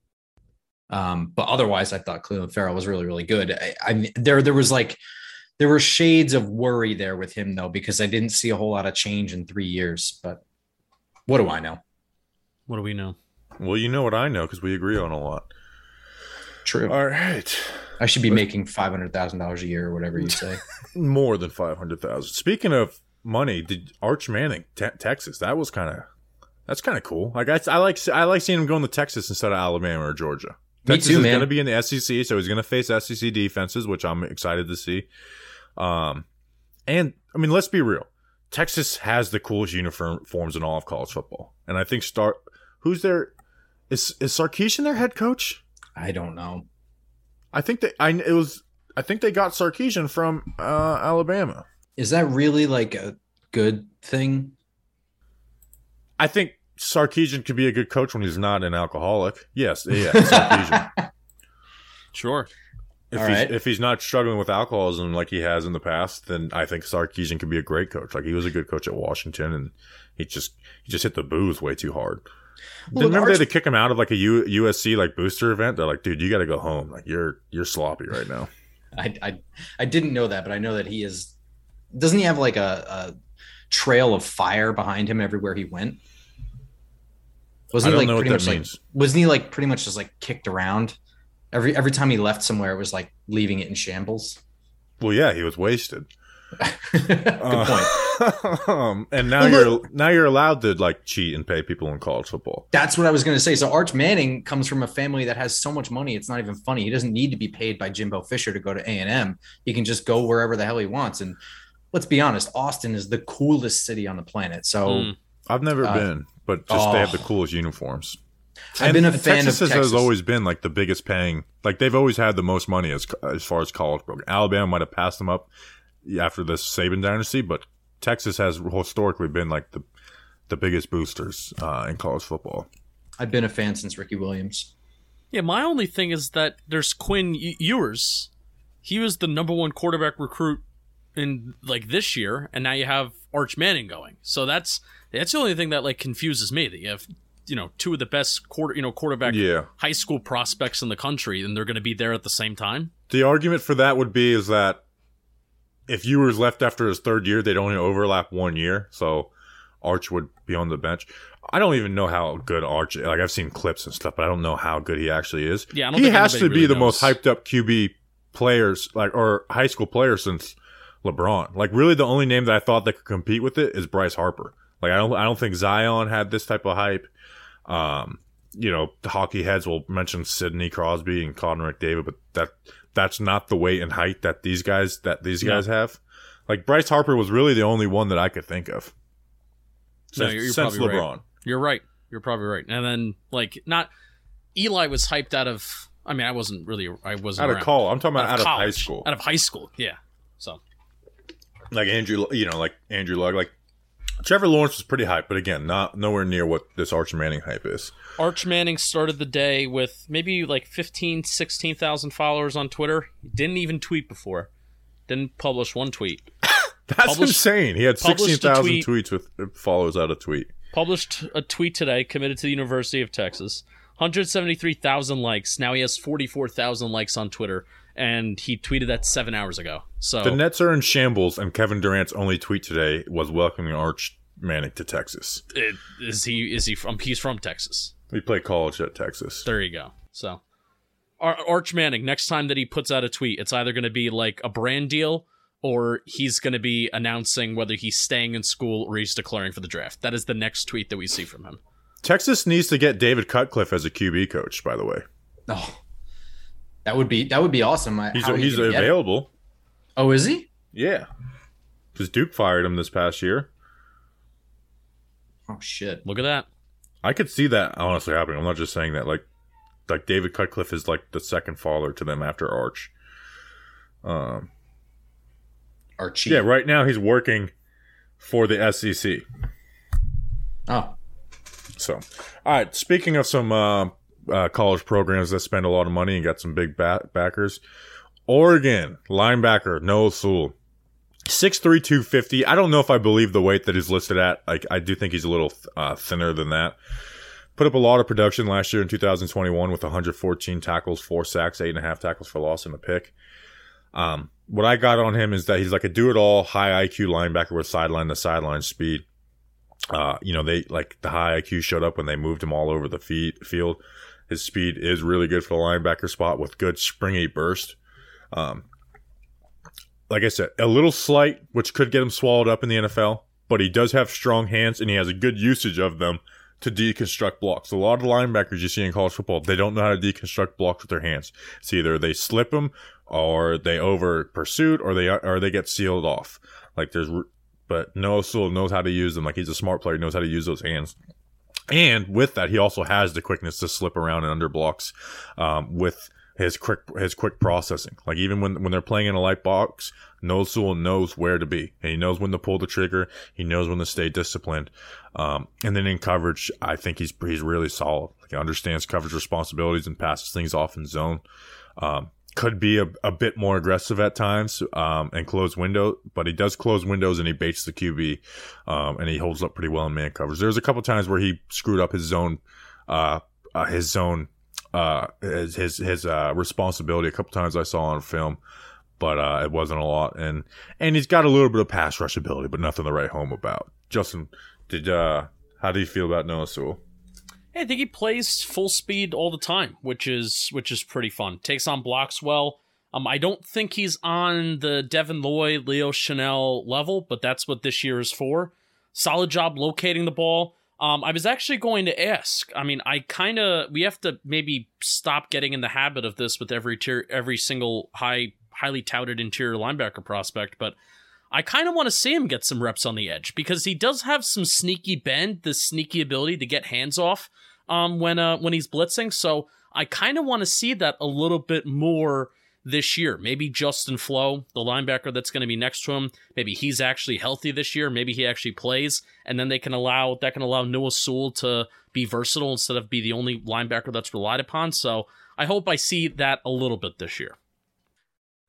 Speaker 4: Um, but otherwise, I thought Clelin Ferrell was really, really good. I, I there there was like there were shades of worry there with him though, because I didn't see a whole lot of change in three years. But what do I know?
Speaker 3: What do we know?
Speaker 2: Well, you know what I know because we agree on a lot.
Speaker 4: True.
Speaker 2: All right.
Speaker 4: I should be making five hundred thousand dollars a year or whatever you say.
Speaker 2: More than five hundred thousand. Speaking of money, did Arch Manning, te- Texas? That was kind of that's kind of cool. Like I, I like I like seeing him going to Texas instead of Alabama or Georgia. Texas Me too, is going to be in the SEC, so he's going to face SEC defenses, which I'm excited to see. Um, and I mean, let's be real. Texas has the coolest uniforms in all of college football, and I think start who's their is is Sarkisian their head coach?
Speaker 4: I don't know.
Speaker 2: I think that I it was I think they got Sarkisian from uh, Alabama.
Speaker 4: Is that really like a good thing?
Speaker 2: I think Sarkisian could be a good coach when he's not an alcoholic. Yes, yeah, Sarkisian.
Speaker 3: sure.
Speaker 2: If he's, if he's not struggling with alcoholism like he has in the past, then I think Sarkisian could be a great coach. Like he was a good coach at Washington, and he just he just hit the booze way too hard. Well, remember Arch- they had to kick him out of like a U- USC like booster event? They're like, dude, you got to go home. Like you're you're sloppy right now.
Speaker 4: I, I I didn't know that, but I know that he is. Doesn't he have like a, a trail of fire behind him everywhere he went? Wasn't he like pretty much like wasn't he like pretty much just like kicked around? Every every time he left somewhere, it was like leaving it in shambles.
Speaker 2: Well, yeah, he was wasted. Good uh, point. um, and now well, you're look, now you're allowed to like cheat and pay people in college football.
Speaker 4: That's what I was going to say. So Arch Manning comes from a family that has so much money; it's not even funny. He doesn't need to be paid by Jimbo Fisher to go to A and M. He can just go wherever the hell he wants. And let's be honest, Austin is the coolest city on the planet. So
Speaker 3: Mm.
Speaker 2: I've never
Speaker 4: Uh,
Speaker 2: been, but just they have the
Speaker 4: oh.
Speaker 2: coolest uniforms.
Speaker 4: I've been a fan
Speaker 2: Texas
Speaker 4: of
Speaker 2: has always been like the biggest paying. Like they've always had the most money as as far as college program. Alabama might have passed them up after the Saban dynasty, but Texas has historically been like the the biggest boosters uh, in college football.
Speaker 4: I've been a fan since Ricky Williams.
Speaker 3: Yeah, my only thing is that there's Quinn E- Ewers. He was the number one quarterback recruit in like this year, and now you have Arch Manning going. So that's that's the only thing that like confuses me. That you have you know two of the best quarter you know quarterback
Speaker 2: Yeah.
Speaker 3: high school prospects in the country, and they're going to be there at the same time.
Speaker 2: The argument for that would be is that if Ewers left after his third year, they'd only overlap one year, so Arch would be on the bench. I don't even know how good Arch. Like I've seen clips and stuff, but I don't know how good he actually is.
Speaker 3: Yeah, I don't
Speaker 2: he
Speaker 3: think
Speaker 2: has to be
Speaker 3: really
Speaker 2: the most hyped up QB players, like or high school player since LeBron. Like really, the only name that I thought that could compete with it is Bryce Harper. Like I don't, I don't think Zion had this type of hype. Um, you know, the hockey heads will mention Sidney Crosby and Connor McDavid, but that that's not the weight and height that these guys that these
Speaker 3: Yeah.
Speaker 2: guys have. Like Bryce Harper was really the only one that I could think of
Speaker 3: No,
Speaker 2: since,
Speaker 3: you're- you're
Speaker 2: since
Speaker 3: probably right.
Speaker 2: LeBron.
Speaker 3: You're right. You're probably right. And then like not Eli was hyped out of. I mean, I wasn't really. I wasn't
Speaker 2: Out of college, I'm talking about out of, high
Speaker 3: college.
Speaker 2: school.
Speaker 3: Out of high school, yeah. So
Speaker 2: like Andrew, you know, like Andrew Luck, like Trevor Lawrence was pretty hype, but again, not nowhere near what this Arch Manning hype is.
Speaker 3: Arch Manning started the day with maybe like 15, 16,000 followers on Twitter. He didn't even tweet before. Didn't publish one tweet.
Speaker 2: That's
Speaker 3: Published-
Speaker 2: insane. He had
Speaker 3: published a
Speaker 2: sixteen thousand
Speaker 3: tweet-
Speaker 2: tweets with uh, follows out of tweet.
Speaker 3: Published a tweet today, committed to the University of Texas. 173,000 likes. Now he has 44,000 likes on Twitter. And he tweeted that seven hours ago. So
Speaker 2: The Nets are in shambles, and Kevin Durant's only tweet today was welcoming Arch Manning to Texas.
Speaker 3: it- is he is he from he's from Texas.
Speaker 2: We play college at Texas.
Speaker 3: There you go. So, Ar- Arch Manning, next time that he puts out a tweet, it's either going to be like a brand deal or he's going to be announcing whether he's staying in school or he's declaring for the draft. That is the next tweet that we see from him.
Speaker 2: Texas needs to get David Cutcliffe as a QB coach. By the way,
Speaker 4: Oh, that would be that would be awesome. I-
Speaker 2: he's
Speaker 4: how
Speaker 2: he's
Speaker 4: gonna
Speaker 2: available.
Speaker 4: Oh, is he?
Speaker 2: Yeah, because Duke fired him this past year.
Speaker 4: Oh shit.
Speaker 3: Look at that.
Speaker 2: I could see that honestly happening. I'm not just saying that. Like, like David Cutcliffe is like the second father to them after Arch. Um,
Speaker 4: Archie.
Speaker 2: yeah, right now he's working for the SEC.
Speaker 4: Oh,
Speaker 2: So, all right. Speaking of some uh, uh, college programs that spend a lot of money and got some big ba- backers, Oregon linebacker Noah Sewell, six three two fifty. I don't know if I believe the weight that he's listed at. Like, I do think he's a little uh, thinner than that. Put up a lot of production last year in 2021 with 114 tackles, four sacks, eight and a half tackles for loss, and a pick. Um, what I got on him is that he's like a do-it-all, high IQ linebacker with sideline to sideline speed uh, you know, they like the high IQ showed up when they moved him all over the feet, field. His speed is really good for the linebacker spot with good springy burst. Um, like I said, a little slight, which could get him swallowed up in the NFL, but he does have strong hands and he has a good usage of them to deconstruct blocks. A lot of linebackers you see in college football, they don't know how to deconstruct blocks with their hands. It's either they slip them or they over pursuit or they or they get sealed off. Like there's but Noah Sewell knows how to use them. Like he's a smart player, knows how to use those hands. And with that, he also has the quickness to slip around and under blocks um, with his quick his quick processing. Like even when when they're playing in a light box, Sewell knows where to be, and he knows when to pull the trigger. He knows when to stay disciplined. Um, and then in coverage, I think he's he's really solid. Like he understands coverage responsibilities and passes things off in zone. Um, could be a, a bit more aggressive at times um, and close window, but he does close windows and he baits the QB um, and he holds up pretty well in man covers. There's a couple times where he screwed up his zone, uh, uh, his zone, uh, his his, his uh, responsibility. A couple times I saw on film, but uh, it wasn't a lot. And and he's got a little bit of pass rush ability, but nothing to write home about. Justin, did uh, how do you feel about Noah Sewell?
Speaker 3: I think he plays full speed all the time, which is which is pretty fun. Takes on blocks well. Um, I don't think he's on the Devin Lloyd, Leo Chenal level, but that's what this year is for. Solid job locating the ball. Um, I was actually going to ask. I mean, I kind of we have to maybe stop getting in the habit of this with every tier, every single high, highly touted interior linebacker prospect. But I kind of want to see him get some reps on the edge because he does have some sneaky bend, the sneaky ability to get hands off um, when uh, when he's blitzing. So I kind of want to see that a little bit more this year. Maybe Justin Flowe, the linebacker that's going to be next to him, maybe he's actually healthy this year. Maybe he actually plays, and then they can allow that can allow Noah Sewell to be versatile instead of be the only linebacker that's relied upon. So I hope I see that a little bit this year.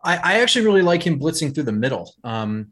Speaker 4: I, I actually really like him blitzing through the middle. Um,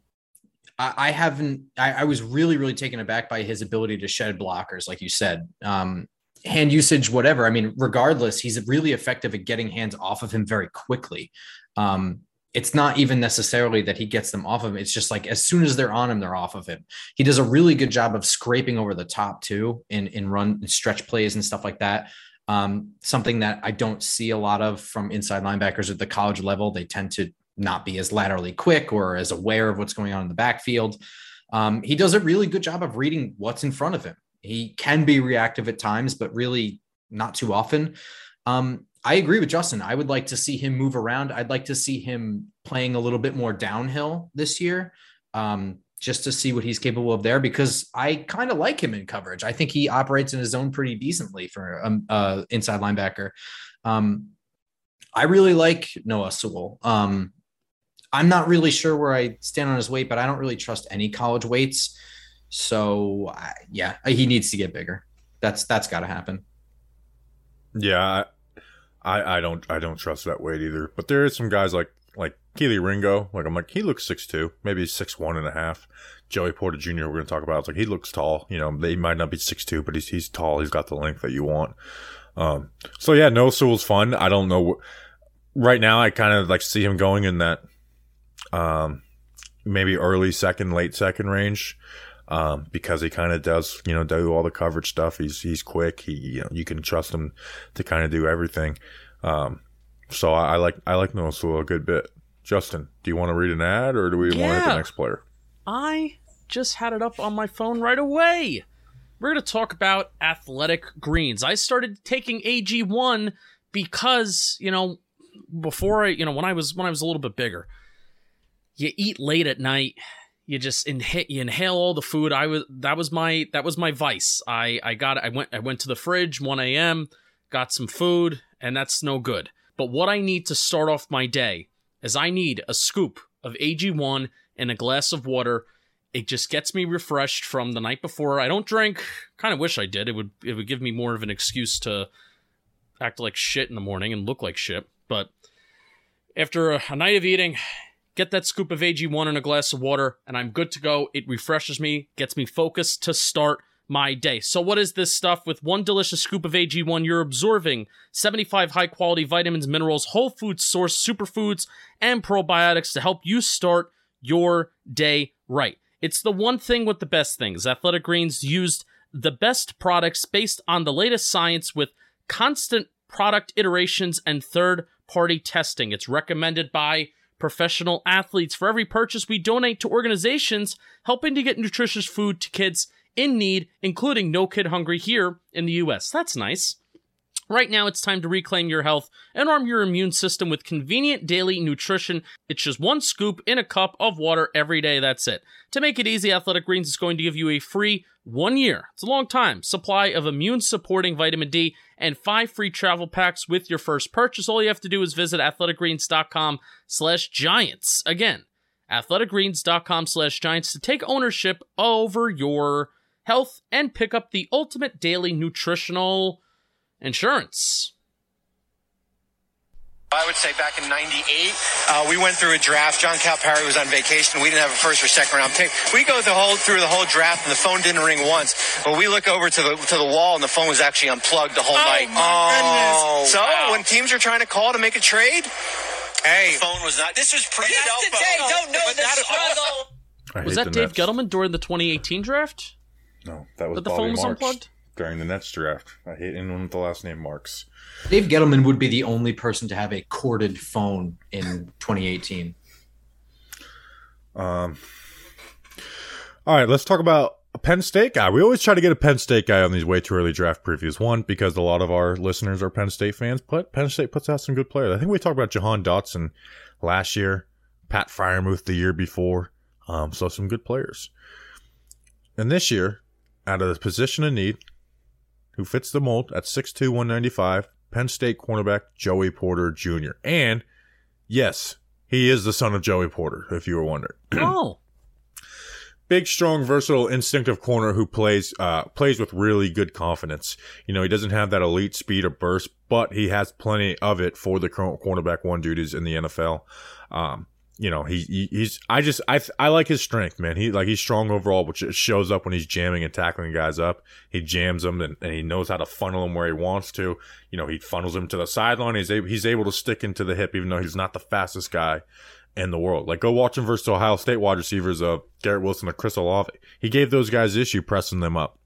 Speaker 4: I, I haven't. I, I, was really, really taken aback by his ability to shed blockers, like you said. Um, hand usage, whatever. I mean, regardless, he's really effective at getting hands off of him very quickly. Um, it's not even necessarily that he gets them off of him. It's just like as soon as they're on him, they're off of him. He does a really good job of scraping over the top too in in run stretch plays and stuff like that. Um, something that I don't see a lot of from inside linebackers at the college level. They tend to not be as laterally quick or as aware of what's going on in the backfield. Um, he does a really good job of reading what's in front of him. He can be reactive at times, but really not too often. Um, I agree with Justin. I would like to see him move around. I'd like to see him playing a little bit more downhill this year. Um, just to see what he's capable of there because I kind of like him in coverage. I think he operates in his zone pretty decently for um uh inside linebacker. Um I really like Noah Sewell. Um I'm not really sure where I stand on his weight, but I don't really trust any college weights. So yeah, he needs to get bigger. That's that's got to happen.
Speaker 2: Yeah, I, I don't I don't trust that weight either. But there is some guys like like Kelee Ringo, like I'm like he looks six two, maybe six one and a half. Joey Porter Jr. We're gonna talk about. It's like he looks tall. You know, he might not be six two, but he's he's tall. He's got the length that you want. Um, so yeah, no Sewell's fun. I don't know. Right now, I kind of like see him going in that, um, maybe early second, late second range. Um, because he kind of does, you know, do all the coverage stuff. He's he's quick. He, you know, you can trust him to kind of do everything. Um, so I, I like I like Noah a good bit. Justin, do you want to read an ad or do we yeah. want to hit the next player?
Speaker 3: I just had it up on my phone right away. We're going to talk about athletic greens. I started taking AG1 because, you know, before I, you know, when I was when I was a little bit bigger, you eat late at night, you just inhale you inhale all the food. I was that was my that was my vice. I I got I went I went to the fridge 1 a.m., got some food, and that's no good. But what I need to start off my day is I need a scoop of AG1 and a glass of water. It just gets me refreshed from the night before. I don't drink. Kind of wish I did. It would it would give me more of an excuse to act like shit in the morning and look like shit. But after a, a night of eating, get that scoop of AG1 in a glass of water, and I'm good to go. It refreshes me, gets me focused to start my day. So, what is this stuff? With one delicious scoop of AG1, you're absorbing 75 high quality vitamins, minerals, whole food source, superfoods, and probiotics to help you start your day right. It's the one thing with the best things. Athletic Greens used the best products based on the latest science with constant product iterations and third party testing. It's recommended by professional athletes. For every purchase, we donate to organizations helping to get nutritious food to kids in need, including No Kid Hungry here in the US. That's nice. Right now, it's time to reclaim your health and arm your immune system with convenient daily nutrition. It's just one scoop in a cup of water every day. That's it. To make it easy, Athletic Greens is going to give you a free one year, it's a long time, supply of immune supporting vitamin D and five free travel packs with your first purchase. All you have to do is visit athleticgreens.com slash giants. Again, athleticgreens.com slash giants to take ownership over your health, and pick up the ultimate daily nutritional insurance.
Speaker 5: I would say back in '98, uh, we went through a draft. John Calipari was on vacation. We didn't have a first or second round pick. We go the whole through the whole draft, and the phone didn't ring once. But we look over to the to the wall, and the phone was actually unplugged the whole
Speaker 6: oh,
Speaker 5: night.
Speaker 6: oh,
Speaker 5: so wow. when teams are trying to call to make a trade, hey,
Speaker 6: the phone was not. This was pre.
Speaker 7: Today, don't know the struggle.
Speaker 3: Was that Dave Gettleman during the 2018 draft?
Speaker 2: No, that was but the Bobby phone was Marks unplugged during the Nets draft. I hate anyone with the last name Marks.
Speaker 4: Dave Gettleman would be the only person to have a corded phone in 2018.
Speaker 2: Um. All right, let's talk about a Penn State guy. We always try to get a Penn State guy on these way too early draft previews. One, because a lot of our listeners are Penn State fans, but Penn State puts out some good players. I think we talked about Jahan Dotson last year, Pat Freiermuth the year before. Um, so some good players. And this year, out of the position of need, who fits the mold at 6'2", 195, Penn State cornerback Joey Porter Jr. And yes, he is the son of Joey Porter, if you were wondering.
Speaker 3: oh,
Speaker 2: Big, strong, versatile, instinctive corner who plays uh, plays with really good confidence. You know, he doesn't have that elite speed or burst, but he has plenty of it for the current cornerback one duties in the NFL. Um, you know, he, he he's I just I I like his strength, man. He like he's strong overall, which shows up when he's jamming and tackling guys up. He jams them and, and he knows how to funnel them where he wants to. You know, he funnels them to the sideline. He's able he's able to stick into the hip, even though he's not the fastest guy in the world. Like go watch him versus Ohio State wide receivers of Garrett Wilson or Chris Olave. He gave those guys issue pressing them up.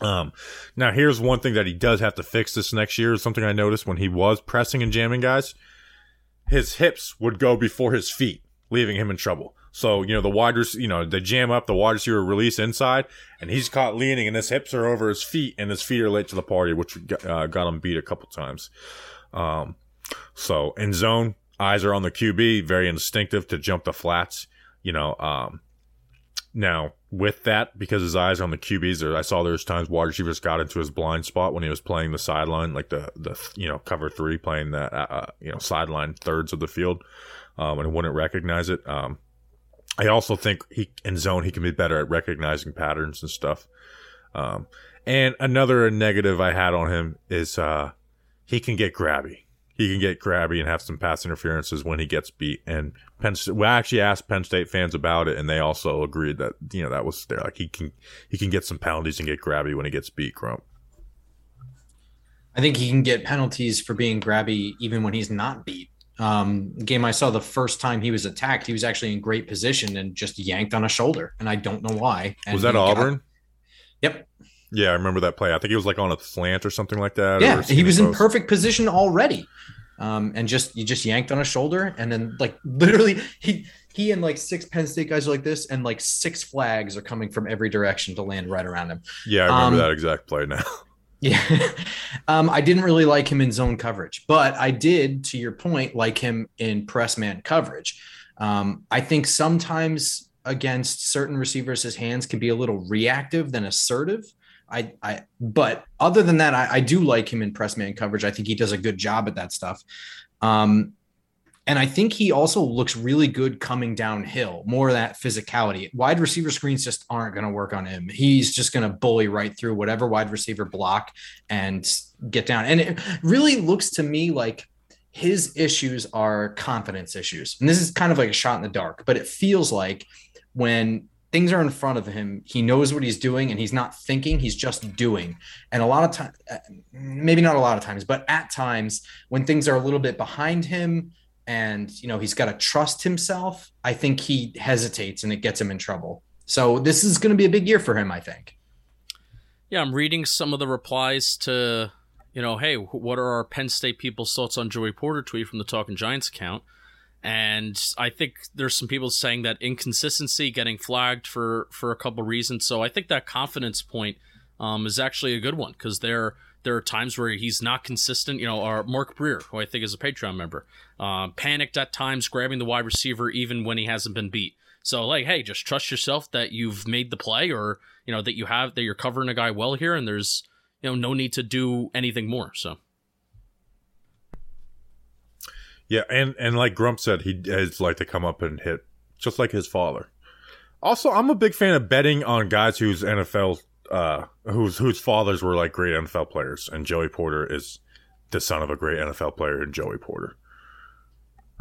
Speaker 2: Um, now here's one thing that he does have to fix this next year. Something I noticed when he was pressing and jamming guys, his hips would go before his feet, leaving him in trouble. So you know the wide, rec- you know they jam up, the wide receiver release inside, and he's caught leaning, and his hips are over his feet, and his feet are late to the party, which uh, got him beat a couple times. Um, so in zone, eyes are on the QB, very instinctive to jump the flats. You know, um, now with that, because his eyes on the QBs, there, I saw there's times wide receivers got into his blind spot when he was playing the sideline, like the the you know cover three, playing the uh, uh, you know sideline thirds of the field, um, and wouldn't recognize it. Um, I also think he in zone he can be better at recognizing patterns and stuff. Um, and another negative I had on him is uh, he can get grabby he can get grabby and have some pass interferences when he gets beat. And Penn State, we actually asked Penn State fans about it, and they also agreed that you know that was there. Like he can he can get some penalties and get grabby when he gets beat. Grump.
Speaker 4: I think he can get penalties for being grabby even when he's not beat. Um, game I saw the first time he was attacked, he was actually in great position and just yanked on a shoulder, and I don't know why. And
Speaker 2: was that
Speaker 4: he got-
Speaker 2: Auburn?
Speaker 4: yep.
Speaker 2: Yeah, I remember that play. I think he was like on a slant or something like that.
Speaker 4: Yeah, he was in perfect position already, um, and just you just yanked on a shoulder, and then like literally he he and like six Penn State guys are like this, and like six flags are coming from every direction to land right around him.
Speaker 2: Yeah, I remember
Speaker 4: um,
Speaker 2: that exact play now.
Speaker 4: Yeah. um, I didn't really like him in zone coverage, but I did, to your point, like him in press man coverage. Um, I think sometimes against certain receivers, his hands can be a little reactive than assertive. I, I, but other than that, I, I do like him in press man coverage. I think he does a good job at that stuff. Um, and I think he also looks really good coming downhill, more of that physicality. Wide receiver screens just aren't going to work on him. He's just going to bully right through whatever wide receiver block and get down. And it really looks to me like his issues are confidence issues. And this is kind of like a shot in the dark, but it feels like when things are in front of him, he knows what he's doing and he's not thinking, he's just doing. And a lot of times, uh, maybe not a lot of times, but at times when things are a little bit behind him, and you know he's got to trust himself i think he hesitates and it gets him in trouble so this is going to be a big year for him i think
Speaker 3: Yeah, I'm reading some of the replies to, you know, hey, what are our Penn State people's thoughts on Joey Porter tweet from the Talking Giants account? And I think there's some people saying that inconsistency getting flagged for for a couple reasons. So I think that confidence point um, is actually a good one because there there are times where he's not consistent. You know, or Mark Breer, who I think is a Patreon member, uh, panicked at times, grabbing the wide receiver even when he hasn't been beat. So like, hey, just trust yourself that you've made the play, or you know that you have that you're covering a guy well here, and there's you know no need to do anything more. So
Speaker 2: Yeah, and and like Grump said, he has like to come up and hit just like his father. Also, I'm a big fan of betting on guys whose NFL uh whose whose fathers were like great NFL players, and Joey Porter is the son of a great NFL player and Joey Porter.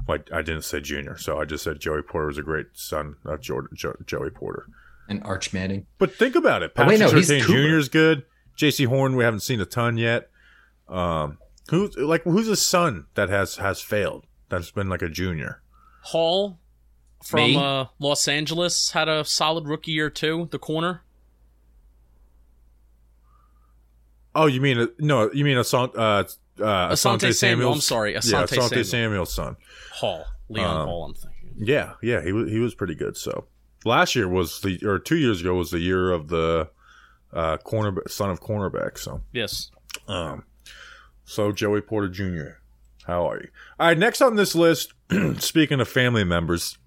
Speaker 2: Like I didn't say junior, so I just said Joey Porter was a great son of Jordan, jo- Joey Porter.
Speaker 4: and arch manning
Speaker 2: But think about it.
Speaker 4: Oh,
Speaker 2: Patrick
Speaker 4: wait, no, he's
Speaker 2: Jr. is good. Jaycee Horn, we haven't seen a ton yet. Um, who's like who's a son that has has failed? That's been like a junior.
Speaker 3: Hall from uh, Los Angeles had a solid rookie year too. The corner,
Speaker 2: Oh, you mean no? You mean Asante, uh, uh,
Speaker 3: Asante
Speaker 2: Asante
Speaker 3: Samuel.
Speaker 2: Samuel?
Speaker 3: I'm sorry,
Speaker 2: yeah,
Speaker 3: Asante
Speaker 2: Asante
Speaker 3: Samuel.
Speaker 2: Samuel's son.
Speaker 3: Hall, Leon
Speaker 2: Um,
Speaker 3: Hall. I'm thinking.
Speaker 2: Yeah, yeah, he was he was pretty good. So last year was the or two years ago was the year of the uh corner son of cornerback. So
Speaker 3: Yes.
Speaker 2: Um, so Joey Porter Jr., how are you? All right, next on this list, speaking of family members,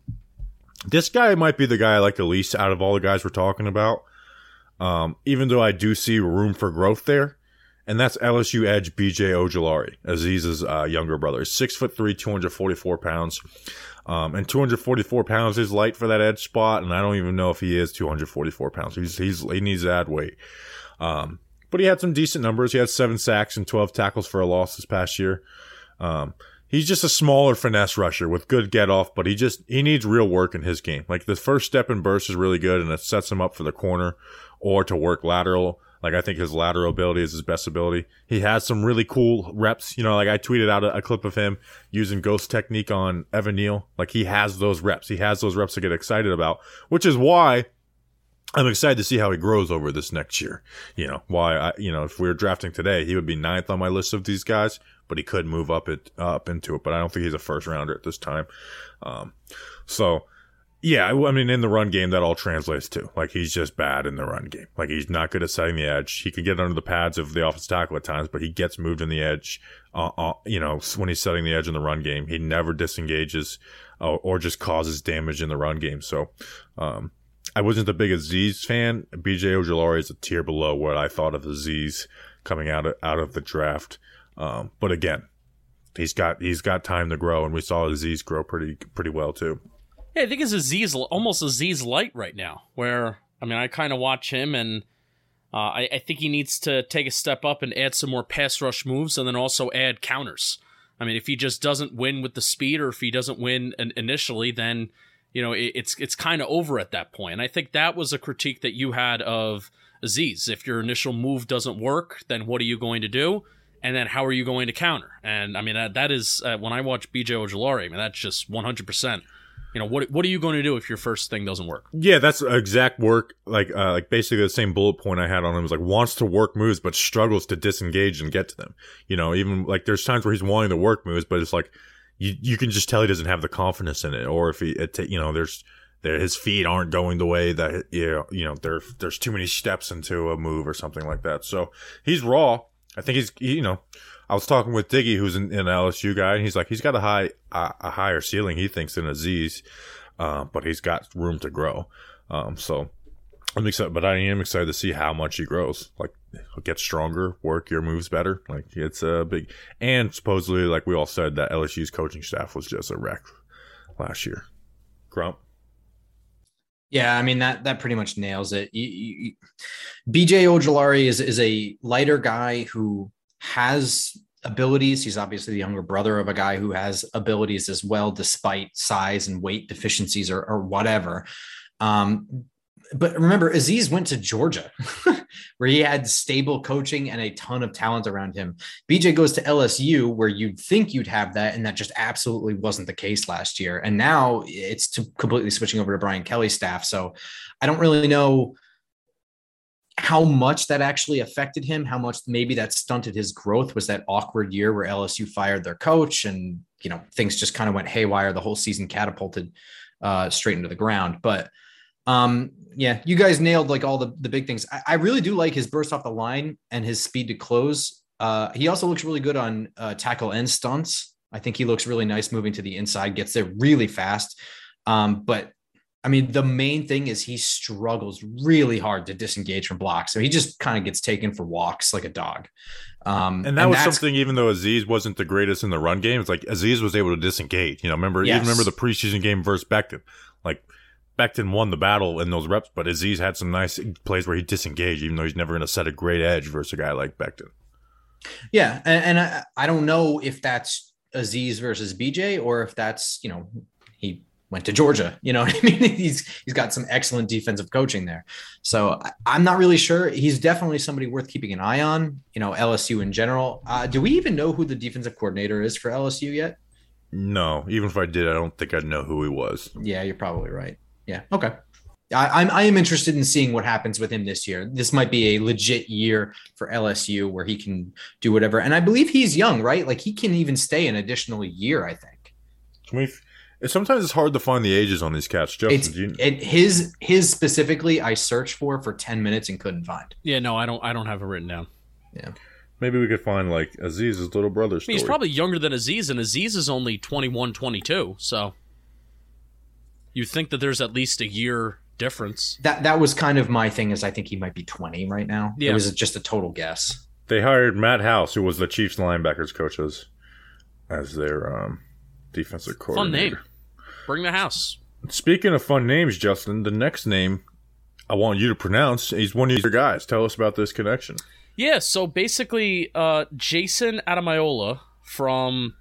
Speaker 2: This guy might be the guy I like the least out of all the guys we're talking about. Um, even though I do see room for growth there, and that's LSU edge BJ Ojulari, Azeez's uh, younger brother. Six foot three, 244 pounds. Um, and 244 pounds is light for that edge spot, and I don't even know if he is 244 pounds. He's, he's he needs add weight. Um, but he had some decent numbers. He had seven sacks and 12 tackles for a loss this past year. Um, he's just a smaller finesse rusher with good get off, but he just he needs real work in his game. Like the first step and burst is really good, and it sets him up for the corner or to work lateral. Like I think his lateral ability is his best ability. He has some really cool reps. You know, like I tweeted out a, a, clip of him using ghost technique on Evan Neal. Like he has those reps. He has those reps to get excited about, which is why I'm excited to see how he grows over this next year. You know, why I, you know, if we were drafting today, he would be ninth on my list of these guys, but he could move up it up into it. But I don't think he's a first rounder at this time. Um, so yeah, I mean, in the run game, that all translates to like he's just bad in the run game. Like he's not good at setting the edge. He can get under the pads of the offensive tackle at times, but he gets moved in the edge. Uh, uh, you know, when he's setting the edge in the run game, he never disengages uh, or just causes damage in the run game. So, um, I wasn't the biggest Azeez fan. BJ Ojulari is a tier below what I thought of Azeez coming out of, out of the draft. Um, but again, he's got he's got time to grow, and we saw Azeez grow pretty pretty well too.
Speaker 3: Yeah, I think it's Azeez, almost Azeez light right now. Where I mean, I kind of watch him, and uh, I, I, think he needs to take a step up and add some more pass rush moves, and then also add counters. I mean, if he just doesn't win with the speed, or if he doesn't win initially, then you know it, it's it's kind of over at that point. And I think that was a critique that you had of Azeez. If your initial move doesn't work, then what are you going to do? And then how are you going to counter? And I mean, that, that is uh, when I watch BJ Ojulari, I mean, that's just 100 percent you know what what are you going to do if your first thing doesn't work
Speaker 2: yeah that's exact work like uh, like basically the same bullet point i had on him was like wants to work moves but struggles to disengage and get to them you know even like there's times where he's wanting to work moves but it's like you you can just tell he doesn't have the confidence in it or if he it, you know there's there his feet aren't going the way that you know, you know there there's too many steps into a move or something like that so he's raw i think he's you know I was talking with Diggy, who's an, an LSU guy, and he's like, he's got a high, uh, a higher ceiling, he thinks, than Azeez, uh, but he's got room to grow. Um, so I'm excited, but I am excited to see how much he grows. Like, get stronger, work your moves better. Like, it's a big, and supposedly, like we all said, that LSU's coaching staff was just a wreck last year. Grump.
Speaker 4: Yeah, I mean that that pretty much nails it. You, you, BJ Ojulari is is a lighter guy who has abilities. He's obviously the younger brother of a guy who has abilities as well, despite size and weight deficiencies or, or whatever. Um, but remember, Azeez went to Georgia, where he had stable coaching and a ton of talent around him. BJ goes to LSU, where you'd think you'd have that, and that just absolutely wasn't the case last year. And now it's completely switching over to Brian Kelly's staff. So I don't really know how much that actually affected him, how much maybe that stunted his growth was that awkward year where LSU fired their coach and you know things just kind of went haywire. The whole season catapulted uh, straight into the ground. But um, yeah, you guys nailed like all the the big things. I, I really do like his burst off the line and his speed to close. Uh, he also looks really good on uh, tackle and stunts. I think he looks really nice moving to the inside, gets there really fast. Um, but I mean, the main thing is he struggles really hard to disengage from blocks. So he just kind of gets taken for walks like a dog.
Speaker 2: Um, and that and was something, even though Azeez wasn't the greatest in the run game, it's like Azeez was able to disengage. You know, remember, yes. even remember the preseason game versus Becton. Like, Becton won the battle in those reps, but Azeez had some nice plays where he disengaged, even though he's never going to set a great edge versus a guy like Becton.
Speaker 4: Yeah. And, and I, I don't know if that's Azeez versus BJ or if that's, you know, he went to Georgia. You know what I mean? He's he's got some excellent defensive coaching there. So I, am not really sure. He's definitely somebody worth keeping an eye on. You know, LSU in general. Uh, do we even know who the defensive coordinator is for LSU yet?
Speaker 2: No, even if I did, I don't think I'd know who he was.
Speaker 4: Yeah, you're probably right. Yeah. Okay. I, I'm I am interested in seeing what happens with him this year. This might be a legit year for LSU where he can do whatever. And I believe he's young, right? Like he can even stay an additional year. I think.
Speaker 2: We've Sometimes it's hard to find the ages on these cats. Justin,
Speaker 4: you... it, his his specifically, I searched for for ten minutes and couldn't find.
Speaker 3: Yeah, no, I don't. I don't have it written down.
Speaker 4: Yeah,
Speaker 2: maybe we could find like Azeez's little brother.
Speaker 3: I mean, he's probably younger than Azeez, and Aziz is only 21, 22, So You think that there's at least a year difference.
Speaker 4: That that was kind of my thing. Is I think he might be 20 right now.
Speaker 3: Yeah.
Speaker 4: It was just a total guess.
Speaker 2: They hired Matt House, who was the Chiefs linebackers coach, as, as their um, defensive coordinator.
Speaker 3: Fun name. Bring the house.
Speaker 2: Speaking of fun names, Justin, the next name I want you to pronounce, he's one of your guys. Tell us about this connection.
Speaker 3: Yeah, so basically, uh, Jayson Ademilola from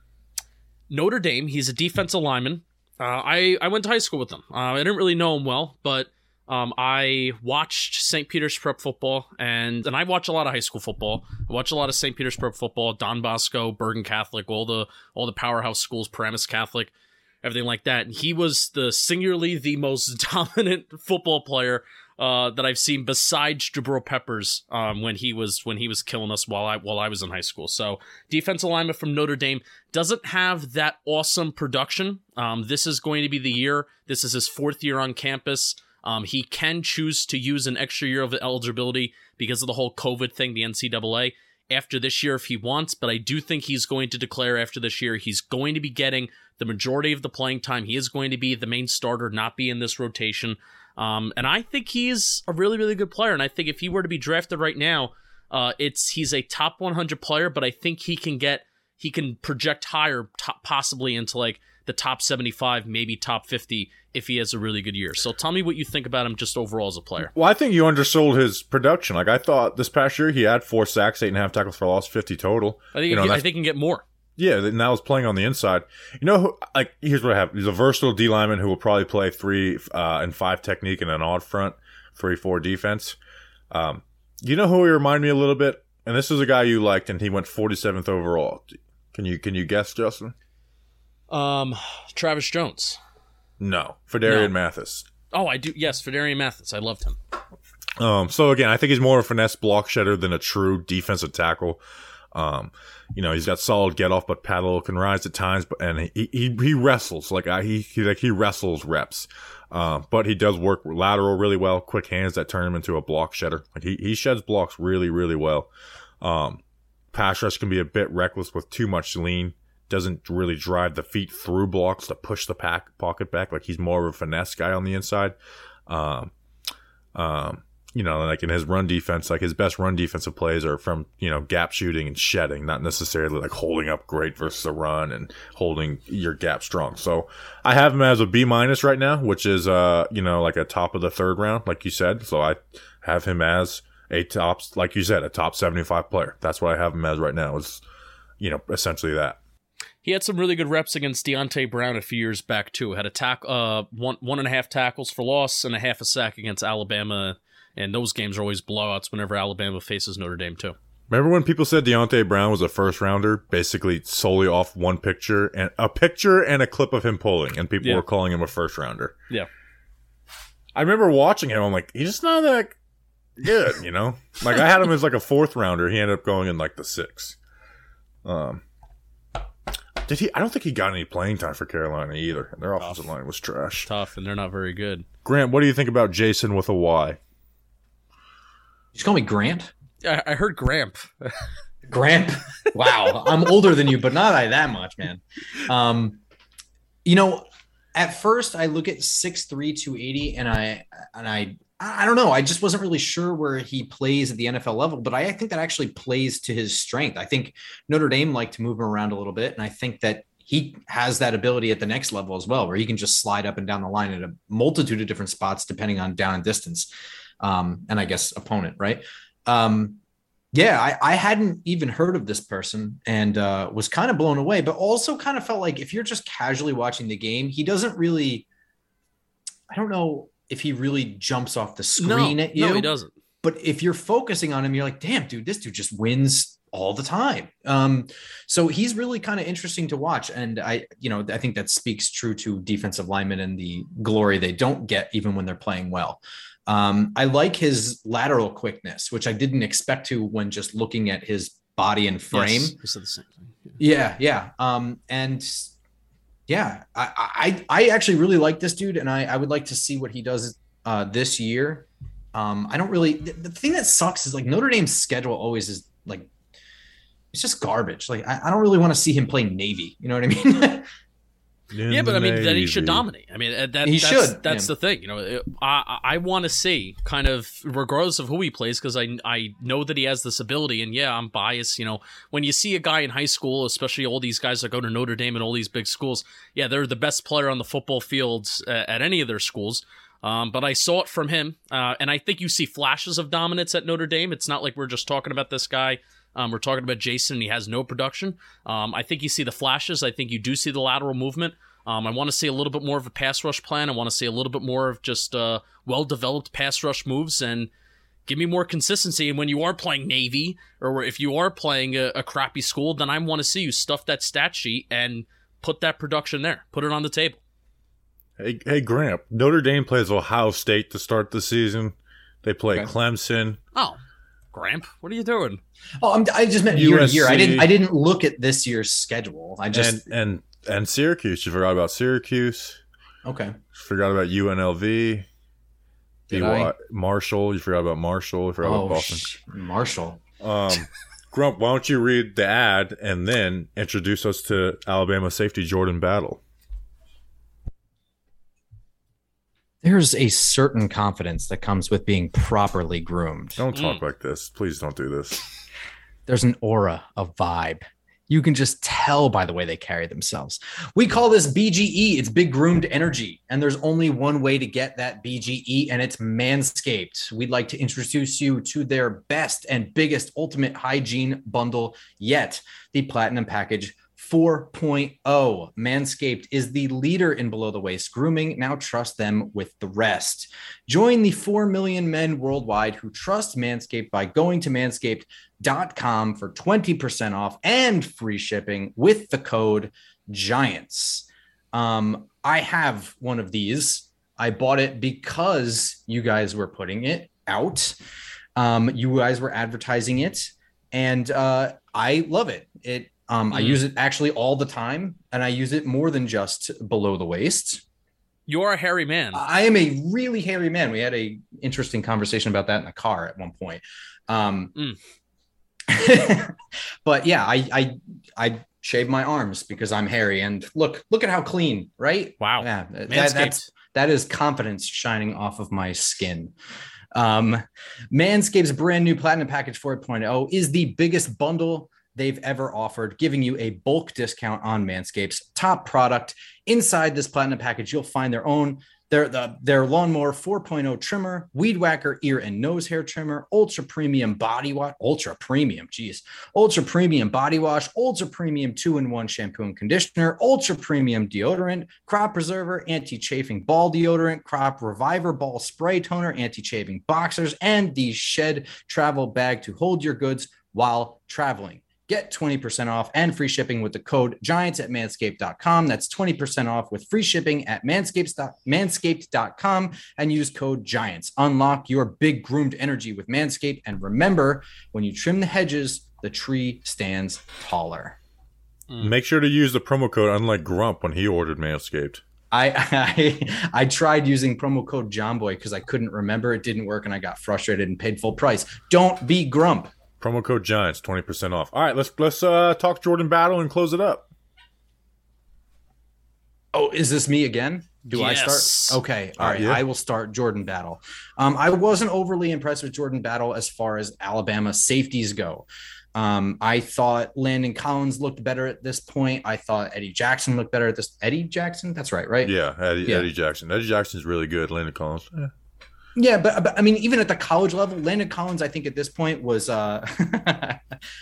Speaker 3: Notre Dame. He's a defensive lineman. Uh, I I went to high school with him. Uh, I didn't really know him well, but um, I watched St. Peter's Prep football, and and I watch a lot of high school football. I watch a lot of St. Peter's Prep football, Don Bosco, Bergen Catholic, all the all the powerhouse schools, Paramus Catholic, everything like that. And he was the singularly the most dominant football player uh, that I've seen besides Jabril Peppers um, when he was when he was killing us while I while I was in high school. So defensive lineman from Notre Dame doesn't have that awesome production. Um, this is going to be the year. This is his fourth year on campus. Um, he can choose to use an extra year of eligibility because of the whole COVID thing, the NCAA. After this year, if he wants, but I do think he's going to declare after this year he's going to be getting the majority of the playing time. He is going to be the main starter, not be in this rotation. Um, and I think he's a really, really good player. And I think if he were to be drafted right now, uh, it's he's a top 100 player. But I think he can get he can project higher, top, possibly into like the top 75, maybe top 50 if he has a really good year. So tell me what you think about him just overall as a player.
Speaker 2: Well, I think you undersold his production. Like I thought this past year, he had four sacks, eight and a half tackles for loss, fifty total.
Speaker 3: I think
Speaker 2: You know,
Speaker 3: I think he can get more.
Speaker 2: Yeah, and that was playing on the inside. You know, who, like here's what I have: he's a versatile D lineman who will probably play three uh, and five technique and an odd front, three four defense. Um, you know who he reminded me a little bit, and this is a guy you liked, and he went 47th overall. Can you can you guess, Justin?
Speaker 3: Um, Travis Jones.
Speaker 2: No, Phidarian
Speaker 3: No.
Speaker 2: Mathis.
Speaker 3: Oh, I do. Yes, Phidarian Mathis. I loved him.
Speaker 2: Um, so again, I think he's more of a finesse block shedder than a true defensive tackle. Um, you know, he's got solid get off, but paddle can rise at times, but and he he, he wrestles like I, he he like he wrestles reps. Um, but he does work lateral really well, quick hands that turn him into a block shedder. Like he, he sheds blocks really, really well. Um, pass rush can be a bit reckless with too much lean. Doesn't really drive the feet through blocks to push the pack pocket back. Like he's more of a finesse guy on the inside. Um, um, you know, like in his run defense, like his best run defensive plays are from, you know, gap shooting and shedding, not necessarily like holding up great versus a run and holding your gap strong. So I have him as a B minus right now, which is, uh, you know, like a top of the third round, like you said. So I have him as a top, like you said, a top 75 player. That's what I have him as right now is, you know, essentially that.
Speaker 3: He had some really good reps against Deonte Brown a few years back too. Had a tack, uh, one one and a half tackles for loss and a half a sack against Alabama. And those games are always blowouts whenever Alabama faces Notre Dame too.
Speaker 2: Remember when people said Deonte Brown was a first rounder, basically solely off one picture and a picture and a clip of him pulling, and people
Speaker 3: Yeah.
Speaker 2: were calling him a first rounder.
Speaker 3: Yeah.
Speaker 2: I remember watching him. I'm like, he's just not that good, you know. Like I had him as like a fourth rounder. He ended up going in like the sixth. Um, did he? I don't think he got any playing time for Carolina either. Their offensive line was trash.
Speaker 3: Tough, and they're not very good.
Speaker 2: Grant, what do you think about Jason with a Y?
Speaker 4: Just call me Grant.
Speaker 3: I, I heard Gramp.
Speaker 4: Gramp. Wow, I'm older than you, but not by that much, man. Um, you know, at first I look at six three two eighty, and I and I I don't know. I just wasn't really sure where he plays at the NFL level, but I think that actually plays to his strength. I think Notre Dame like to move him around a little bit, and I think that he has that ability at the next level as well, where he can just slide up and down the line at a multitude of different spots depending on down and distance, um, and I guess opponent, right? Um, yeah, I, I hadn't even heard of this person and uh, was kind of blown away, but also kind of felt like if you're just casually watching the game, he doesn't really. I don't know if he really jumps off the screen
Speaker 3: no,
Speaker 4: at you.
Speaker 3: no, he doesn't.
Speaker 4: But if you're focusing on him, you're like, damn, dude, this dude just wins all the time. Um, so he's really kind of interesting to watch. And I, you know, I think that speaks true to defensive linemen and the glory they don't get even when they're playing well. Um, I like his lateral quickness, which I didn't expect to when just looking at his body and frame.
Speaker 3: Yes, said the same thing.
Speaker 4: Yeah, yeah. Um, and yeah, I, I I actually really like this dude, and I, I would like to see what he does uh, this year. Um, I don't really. The, the thing that sucks is like Notre Dame's schedule always is like it's just garbage. Like I, I don't really want to see him play Navy. You know what I mean?
Speaker 2: In
Speaker 3: yeah, but I mean, then he should dominate. I mean, uh, that,
Speaker 4: He
Speaker 3: that's,
Speaker 4: should,
Speaker 3: That's
Speaker 4: yeah.
Speaker 3: the thing. You know, it- I I want to see kind of regardless of who he plays because I I know that he has this ability, and yeah, I'm biased. You know, when you see a guy in high school, especially all these guys that go to Notre Dame and all these big schools, yeah, they're the best player on the football fields uh, at any of their schools. Um, but I saw it from him, uh, and I think you see flashes of dominance at Notre Dame. It's not like we're just talking about this guy. Um, we're talking about Jason, and he has no production. Um, I think you see the flashes. I think you do see the lateral movement. Um, I want to see a little bit more of a pass rush plan. I want to see a little bit more of just uh, well developed pass rush moves and give me more consistency. And when you are playing Navy or if you are playing a, a crappy school, then I want to see you stuff that stat sheet and put that production there, put it on the table.
Speaker 2: Hey, hey, Gramp. Notre Dame plays Ohio State to start the season. They play
Speaker 4: Okay.
Speaker 2: Clemson.
Speaker 3: Oh, Gramp, what are you doing?
Speaker 4: Oh, I'm, I just meant year to year. I didn't. I didn't look at this year's schedule. I just
Speaker 2: and and and Syracuse. You forgot about Syracuse.
Speaker 4: okay.
Speaker 2: Forgot about UNLV.
Speaker 4: Did
Speaker 2: BY
Speaker 4: I?
Speaker 2: Marshall. You forgot about Marshall. You forgot
Speaker 4: Oh,
Speaker 2: about Boston.
Speaker 4: sh- Marshall.
Speaker 2: Um, Grump, why don't you read the ad and then introduce us to Alabama safety Jordan Battle?
Speaker 4: There's a certain confidence that comes with being properly groomed.
Speaker 2: Don't talk
Speaker 3: Mm.
Speaker 2: like this. Please don't do this.
Speaker 4: There's an aura, a vibe. You can just tell by the way they carry themselves. We call this BGE. It's big groomed energy. And there's only one way to get that BGE, and it's Manscaped. We'd like to introduce you to their best and biggest ultimate hygiene bundle yet the Platinum Package 4.0. Manscaped is the leader in below the waist grooming. Now trust them with the rest. Join the 4 million men worldwide who trust Manscaped by going to manscaped.com for 20% off and free shipping with the code GIANTS. Um, I have one of these. I bought it because you guys were putting it out. Um, you guys were advertising it, and uh, I love it. It um, I
Speaker 3: Mm.
Speaker 4: use it actually all the time, and I use it more than just below the waist.
Speaker 3: You're a hairy man.
Speaker 4: I am a really hairy man. We had a interesting conversation about that in the car at one point. Um,
Speaker 3: Mm.
Speaker 4: but yeah, I, I I shave my arms because I'm hairy, and look look at how clean, right?
Speaker 3: wow.
Speaker 4: Yeah, that, that's that is confidence shining off of my skin. Um, Manscaped's brand new Platinum Package 4.0 is the biggest bundle they've ever offered, giving you a bulk discount on Manscaped's top product. Inside this Platinum Package, you'll find their own their the, their lawnmower 4.0 trimmer, weed whacker ear and nose hair trimmer, ultra premium body wash, ultra premium, geez, ultra premium body wash, ultra premium two-in-one shampoo and conditioner, ultra premium deodorant, crop preserver, anti-chafing ball deodorant, crop reviver ball spray toner, anti-chafing boxers, and the shed travel bag to hold your goods while traveling. Get 20% off and free shipping with the code giants at manscaped.com. That's 20% off with free shipping at manscaped.com and use code giants. Unlock your big groomed energy with Manscaped. And remember, when you trim the hedges, the tree stands taller.
Speaker 3: Mm.
Speaker 2: Make sure to use the promo code unlike Grump when he ordered Manscaped.
Speaker 4: I I, I tried using promo code JOMBOY because I couldn't remember. It didn't work and I got frustrated and paid full price. Don't be grump.
Speaker 2: Promo code Giants, 20% off. All right, let's let's uh, talk Jordan Battle and close it up.
Speaker 4: Oh, is this me again? Do I start? Okay. All right.
Speaker 2: Uh, yeah.
Speaker 4: I will start Jordan Battle. Um, I wasn't overly impressed with Jordan Battle as far as Alabama safeties go. Um, I thought Landon Collins looked better at this point. I thought Eddie Jackson looked better at this. Eddie Jackson? That's right, right?
Speaker 2: Yeah, Eddie,
Speaker 4: Yeah.
Speaker 2: Eddie Jackson. Eddie Jackson's really good. Landon Collins. Eh.
Speaker 4: Yeah, but, but I mean, even at the college level, Landon Collins, I think at this point was, uh,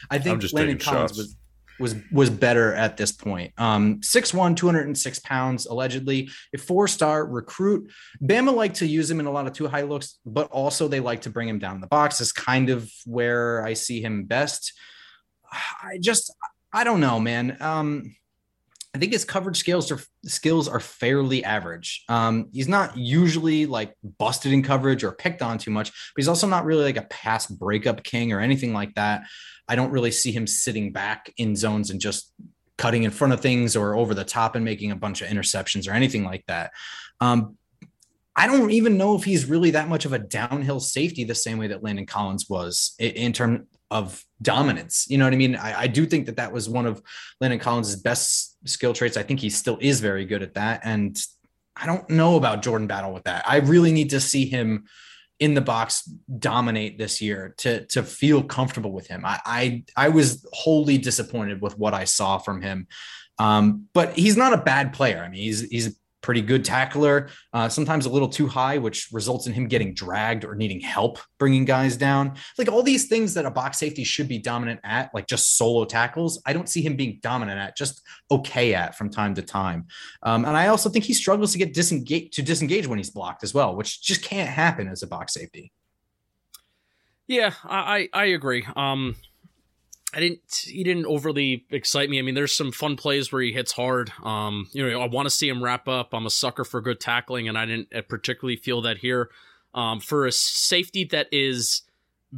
Speaker 4: I think Landon Collins
Speaker 2: shots.
Speaker 4: was was was better at this point. Um, 6'1", 206 pounds, allegedly a four star recruit. Bama like to use him in a lot of two high looks, but also they like to bring him down in the box. Is kind of where I see him best. I just, I don't know, man. Um, I think his coverage skills are skills are fairly average. Um, he's not usually like busted in coverage or picked on too much, but he's also not really like a pass breakup king or anything like that. I don't really see him sitting back in zones and just cutting in front of things or over the top and making a bunch of interceptions or anything like that. Um, I don't even know if he's really that much of a downhill safety the same way that Landon Collins was in, term of dominance. You know what I mean? I, I do think that that was one of Landon Collins' best skill traits. I think he still is very good at that. And I don't know about Jordan Battle with that. I really need to see him in the box dominate this year to to feel comfortable with him. I I, I was wholly disappointed with what I saw from him. Um, but he's not a bad player. I mean, he's he's pretty good tackler, uh, sometimes a little too high, which results in him getting dragged or needing help bringing guys down. Like all these things that a box safety should be dominant at, like just solo tackles, I don't see him being dominant at, just okay at from time to time. Um, and I also think he struggles to get disengage to disengage when he's blocked as well, which just can't happen as a box safety.
Speaker 3: Yeah, I I, agree. Um, I didn't. He didn't overly excite me. I mean, there's some fun plays where he hits hard. Um, you know, I want to see him wrap up. I'm a sucker for good tackling, and I didn't particularly feel that here. Um, for a safety that is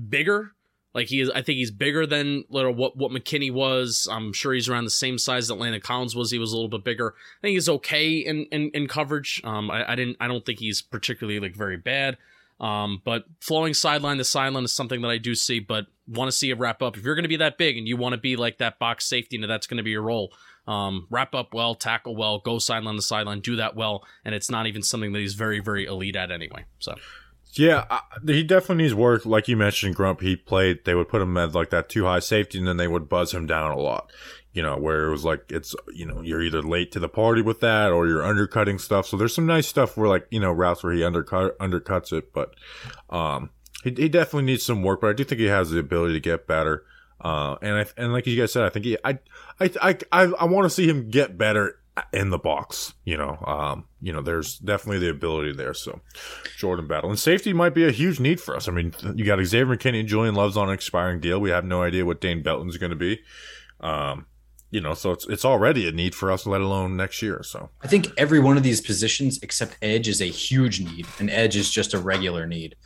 Speaker 3: bigger, like he is, I think he's bigger than little what what McKinney was. I'm sure he's around the same size that Landon Collins was. He was a little bit bigger. I think he's okay in in, in coverage. Um, I, I didn't. I don't think he's particularly like very bad. Um, but flowing sideline to sideline is something that I do see, but want to see a wrap up. If you're going to be that big and you want to be like that box safety and that's going to be your role, um, wrap up well, tackle well, go sideline to sideline, do that well, and it's not even something that he's very, very elite at anyway. So.
Speaker 2: Yeah, uh, he definitely needs work. Like you mentioned, Grump, he played, they would put him at like that two high safety and then they would buzz him down a lot you know, where it was like it's you know you're either late to the party with that or you're undercutting stuff. So there's some nice stuff where like you know routes where he undercut undercuts it, but um, he, he definitely needs some work. But I do think he has the ability to get better. Uh, and I and like you guys said, I think he I I I I, I want to see him get better in the box. You know, um, you know, there's definitely the ability there. So Jordan Battle and safety might be a huge need for us. I mean, you got Xavier McKinney and Julian Love's on an expiring deal. We have no idea what Dane Belton's going to be. Um, you know, so it's it's already a need for us, let alone next year. So
Speaker 4: I think every one of these positions except edge is a huge need, and edge is just a regular need.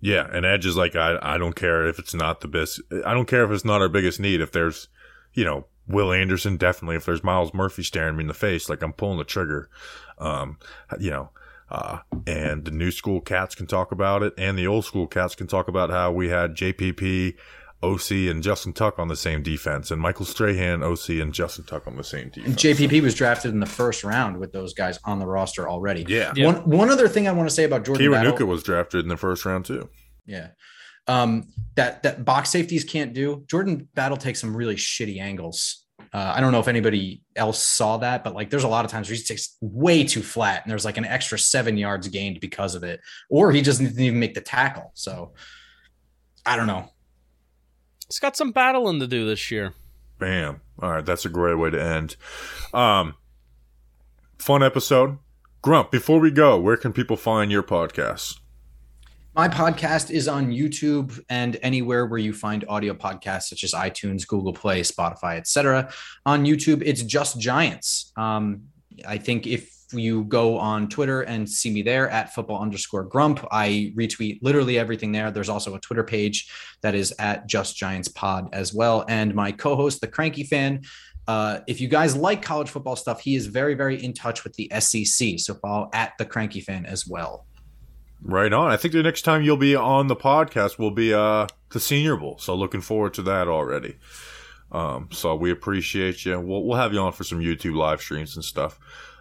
Speaker 2: Yeah, and edge is like I I don't care if it's not the best. I don't care if it's not our biggest need. If there's, you know, Will Anderson definitely. If there's Myles Murphy staring me in the face, like I'm pulling the trigger. Um, you know. Uh, and the new school cats can talk about it, and the old school cats can talk about how we had JPP, Osi and Justin Tuck on the same defense, and Michael Strahan, Osi, and Justin Tuck on the same defense.
Speaker 4: And JPP was drafted in the first round with those guys on the roster already.
Speaker 2: Yeah.
Speaker 3: Yeah.
Speaker 4: One one other thing I want to say about Jordan Battle,
Speaker 2: Kiwanuka was drafted in the first round too.
Speaker 4: yeah, um, that that box safeties can't do. Jordan Battle takes some really shitty angles. Uh, I don't know if anybody else saw that, but like there's a lot of times where he takes way too flat, and there's like an extra seven yards gained because of it, or he just didn't even make the tackle. So I don't know.
Speaker 3: He's got some battling to do this year.
Speaker 2: Bam. All right, that's a great way to end. Um, fun episode. Grump, before we go, where can people find your podcast?
Speaker 4: My podcast is on YouTube and anywhere where you find audio podcasts, such as iTunes, Google Play, Spotify, etc. On YouTube, it's just Giants. Um, I think if you go on Twitter and see me there at football underscore grump, I retweet literally everything there. There's also a Twitter page that is at Just Giants Pod as well. And my co-host, the Cranky Fan. Uh, if you guys like college football stuff, he is very, very in touch with the SEC. So follow at the Cranky Fan as well.
Speaker 2: Right on. I think the next time you'll be on the podcast will be uh the Senior Bowl. So looking forward to that already. Um, so we appreciate you. We'll we'll have you on for some YouTube live streams and stuff.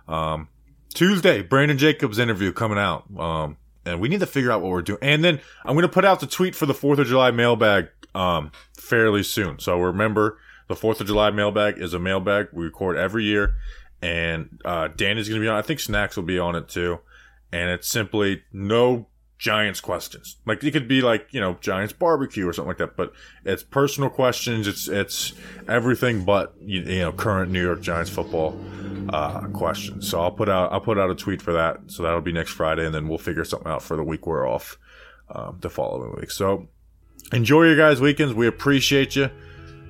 Speaker 2: Um, Tuesday, Brandon Jacobs interview coming out. Um, and we need to figure out what we're doing. And then I'm going to put out the tweet for the 4th of July mailbag um, fairly soon. So remember, the 4th of July mailbag is a mailbag we record every year. And uh, Dan is going to be on. I think Snacks will be on it too. And it's simply no Giants questions. Like it could be like you know Giants barbecue or something like that, but it's personal questions. It's it's everything but you, you know current New York Giants football uh, questions. So I'll put out I'll put out a tweet for that. So that'll be next Friday, and then we'll figure something out for the week we're off um, the following week. So enjoy your guys' weekends. We appreciate you.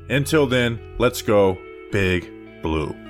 Speaker 2: Until then, let's go big blue.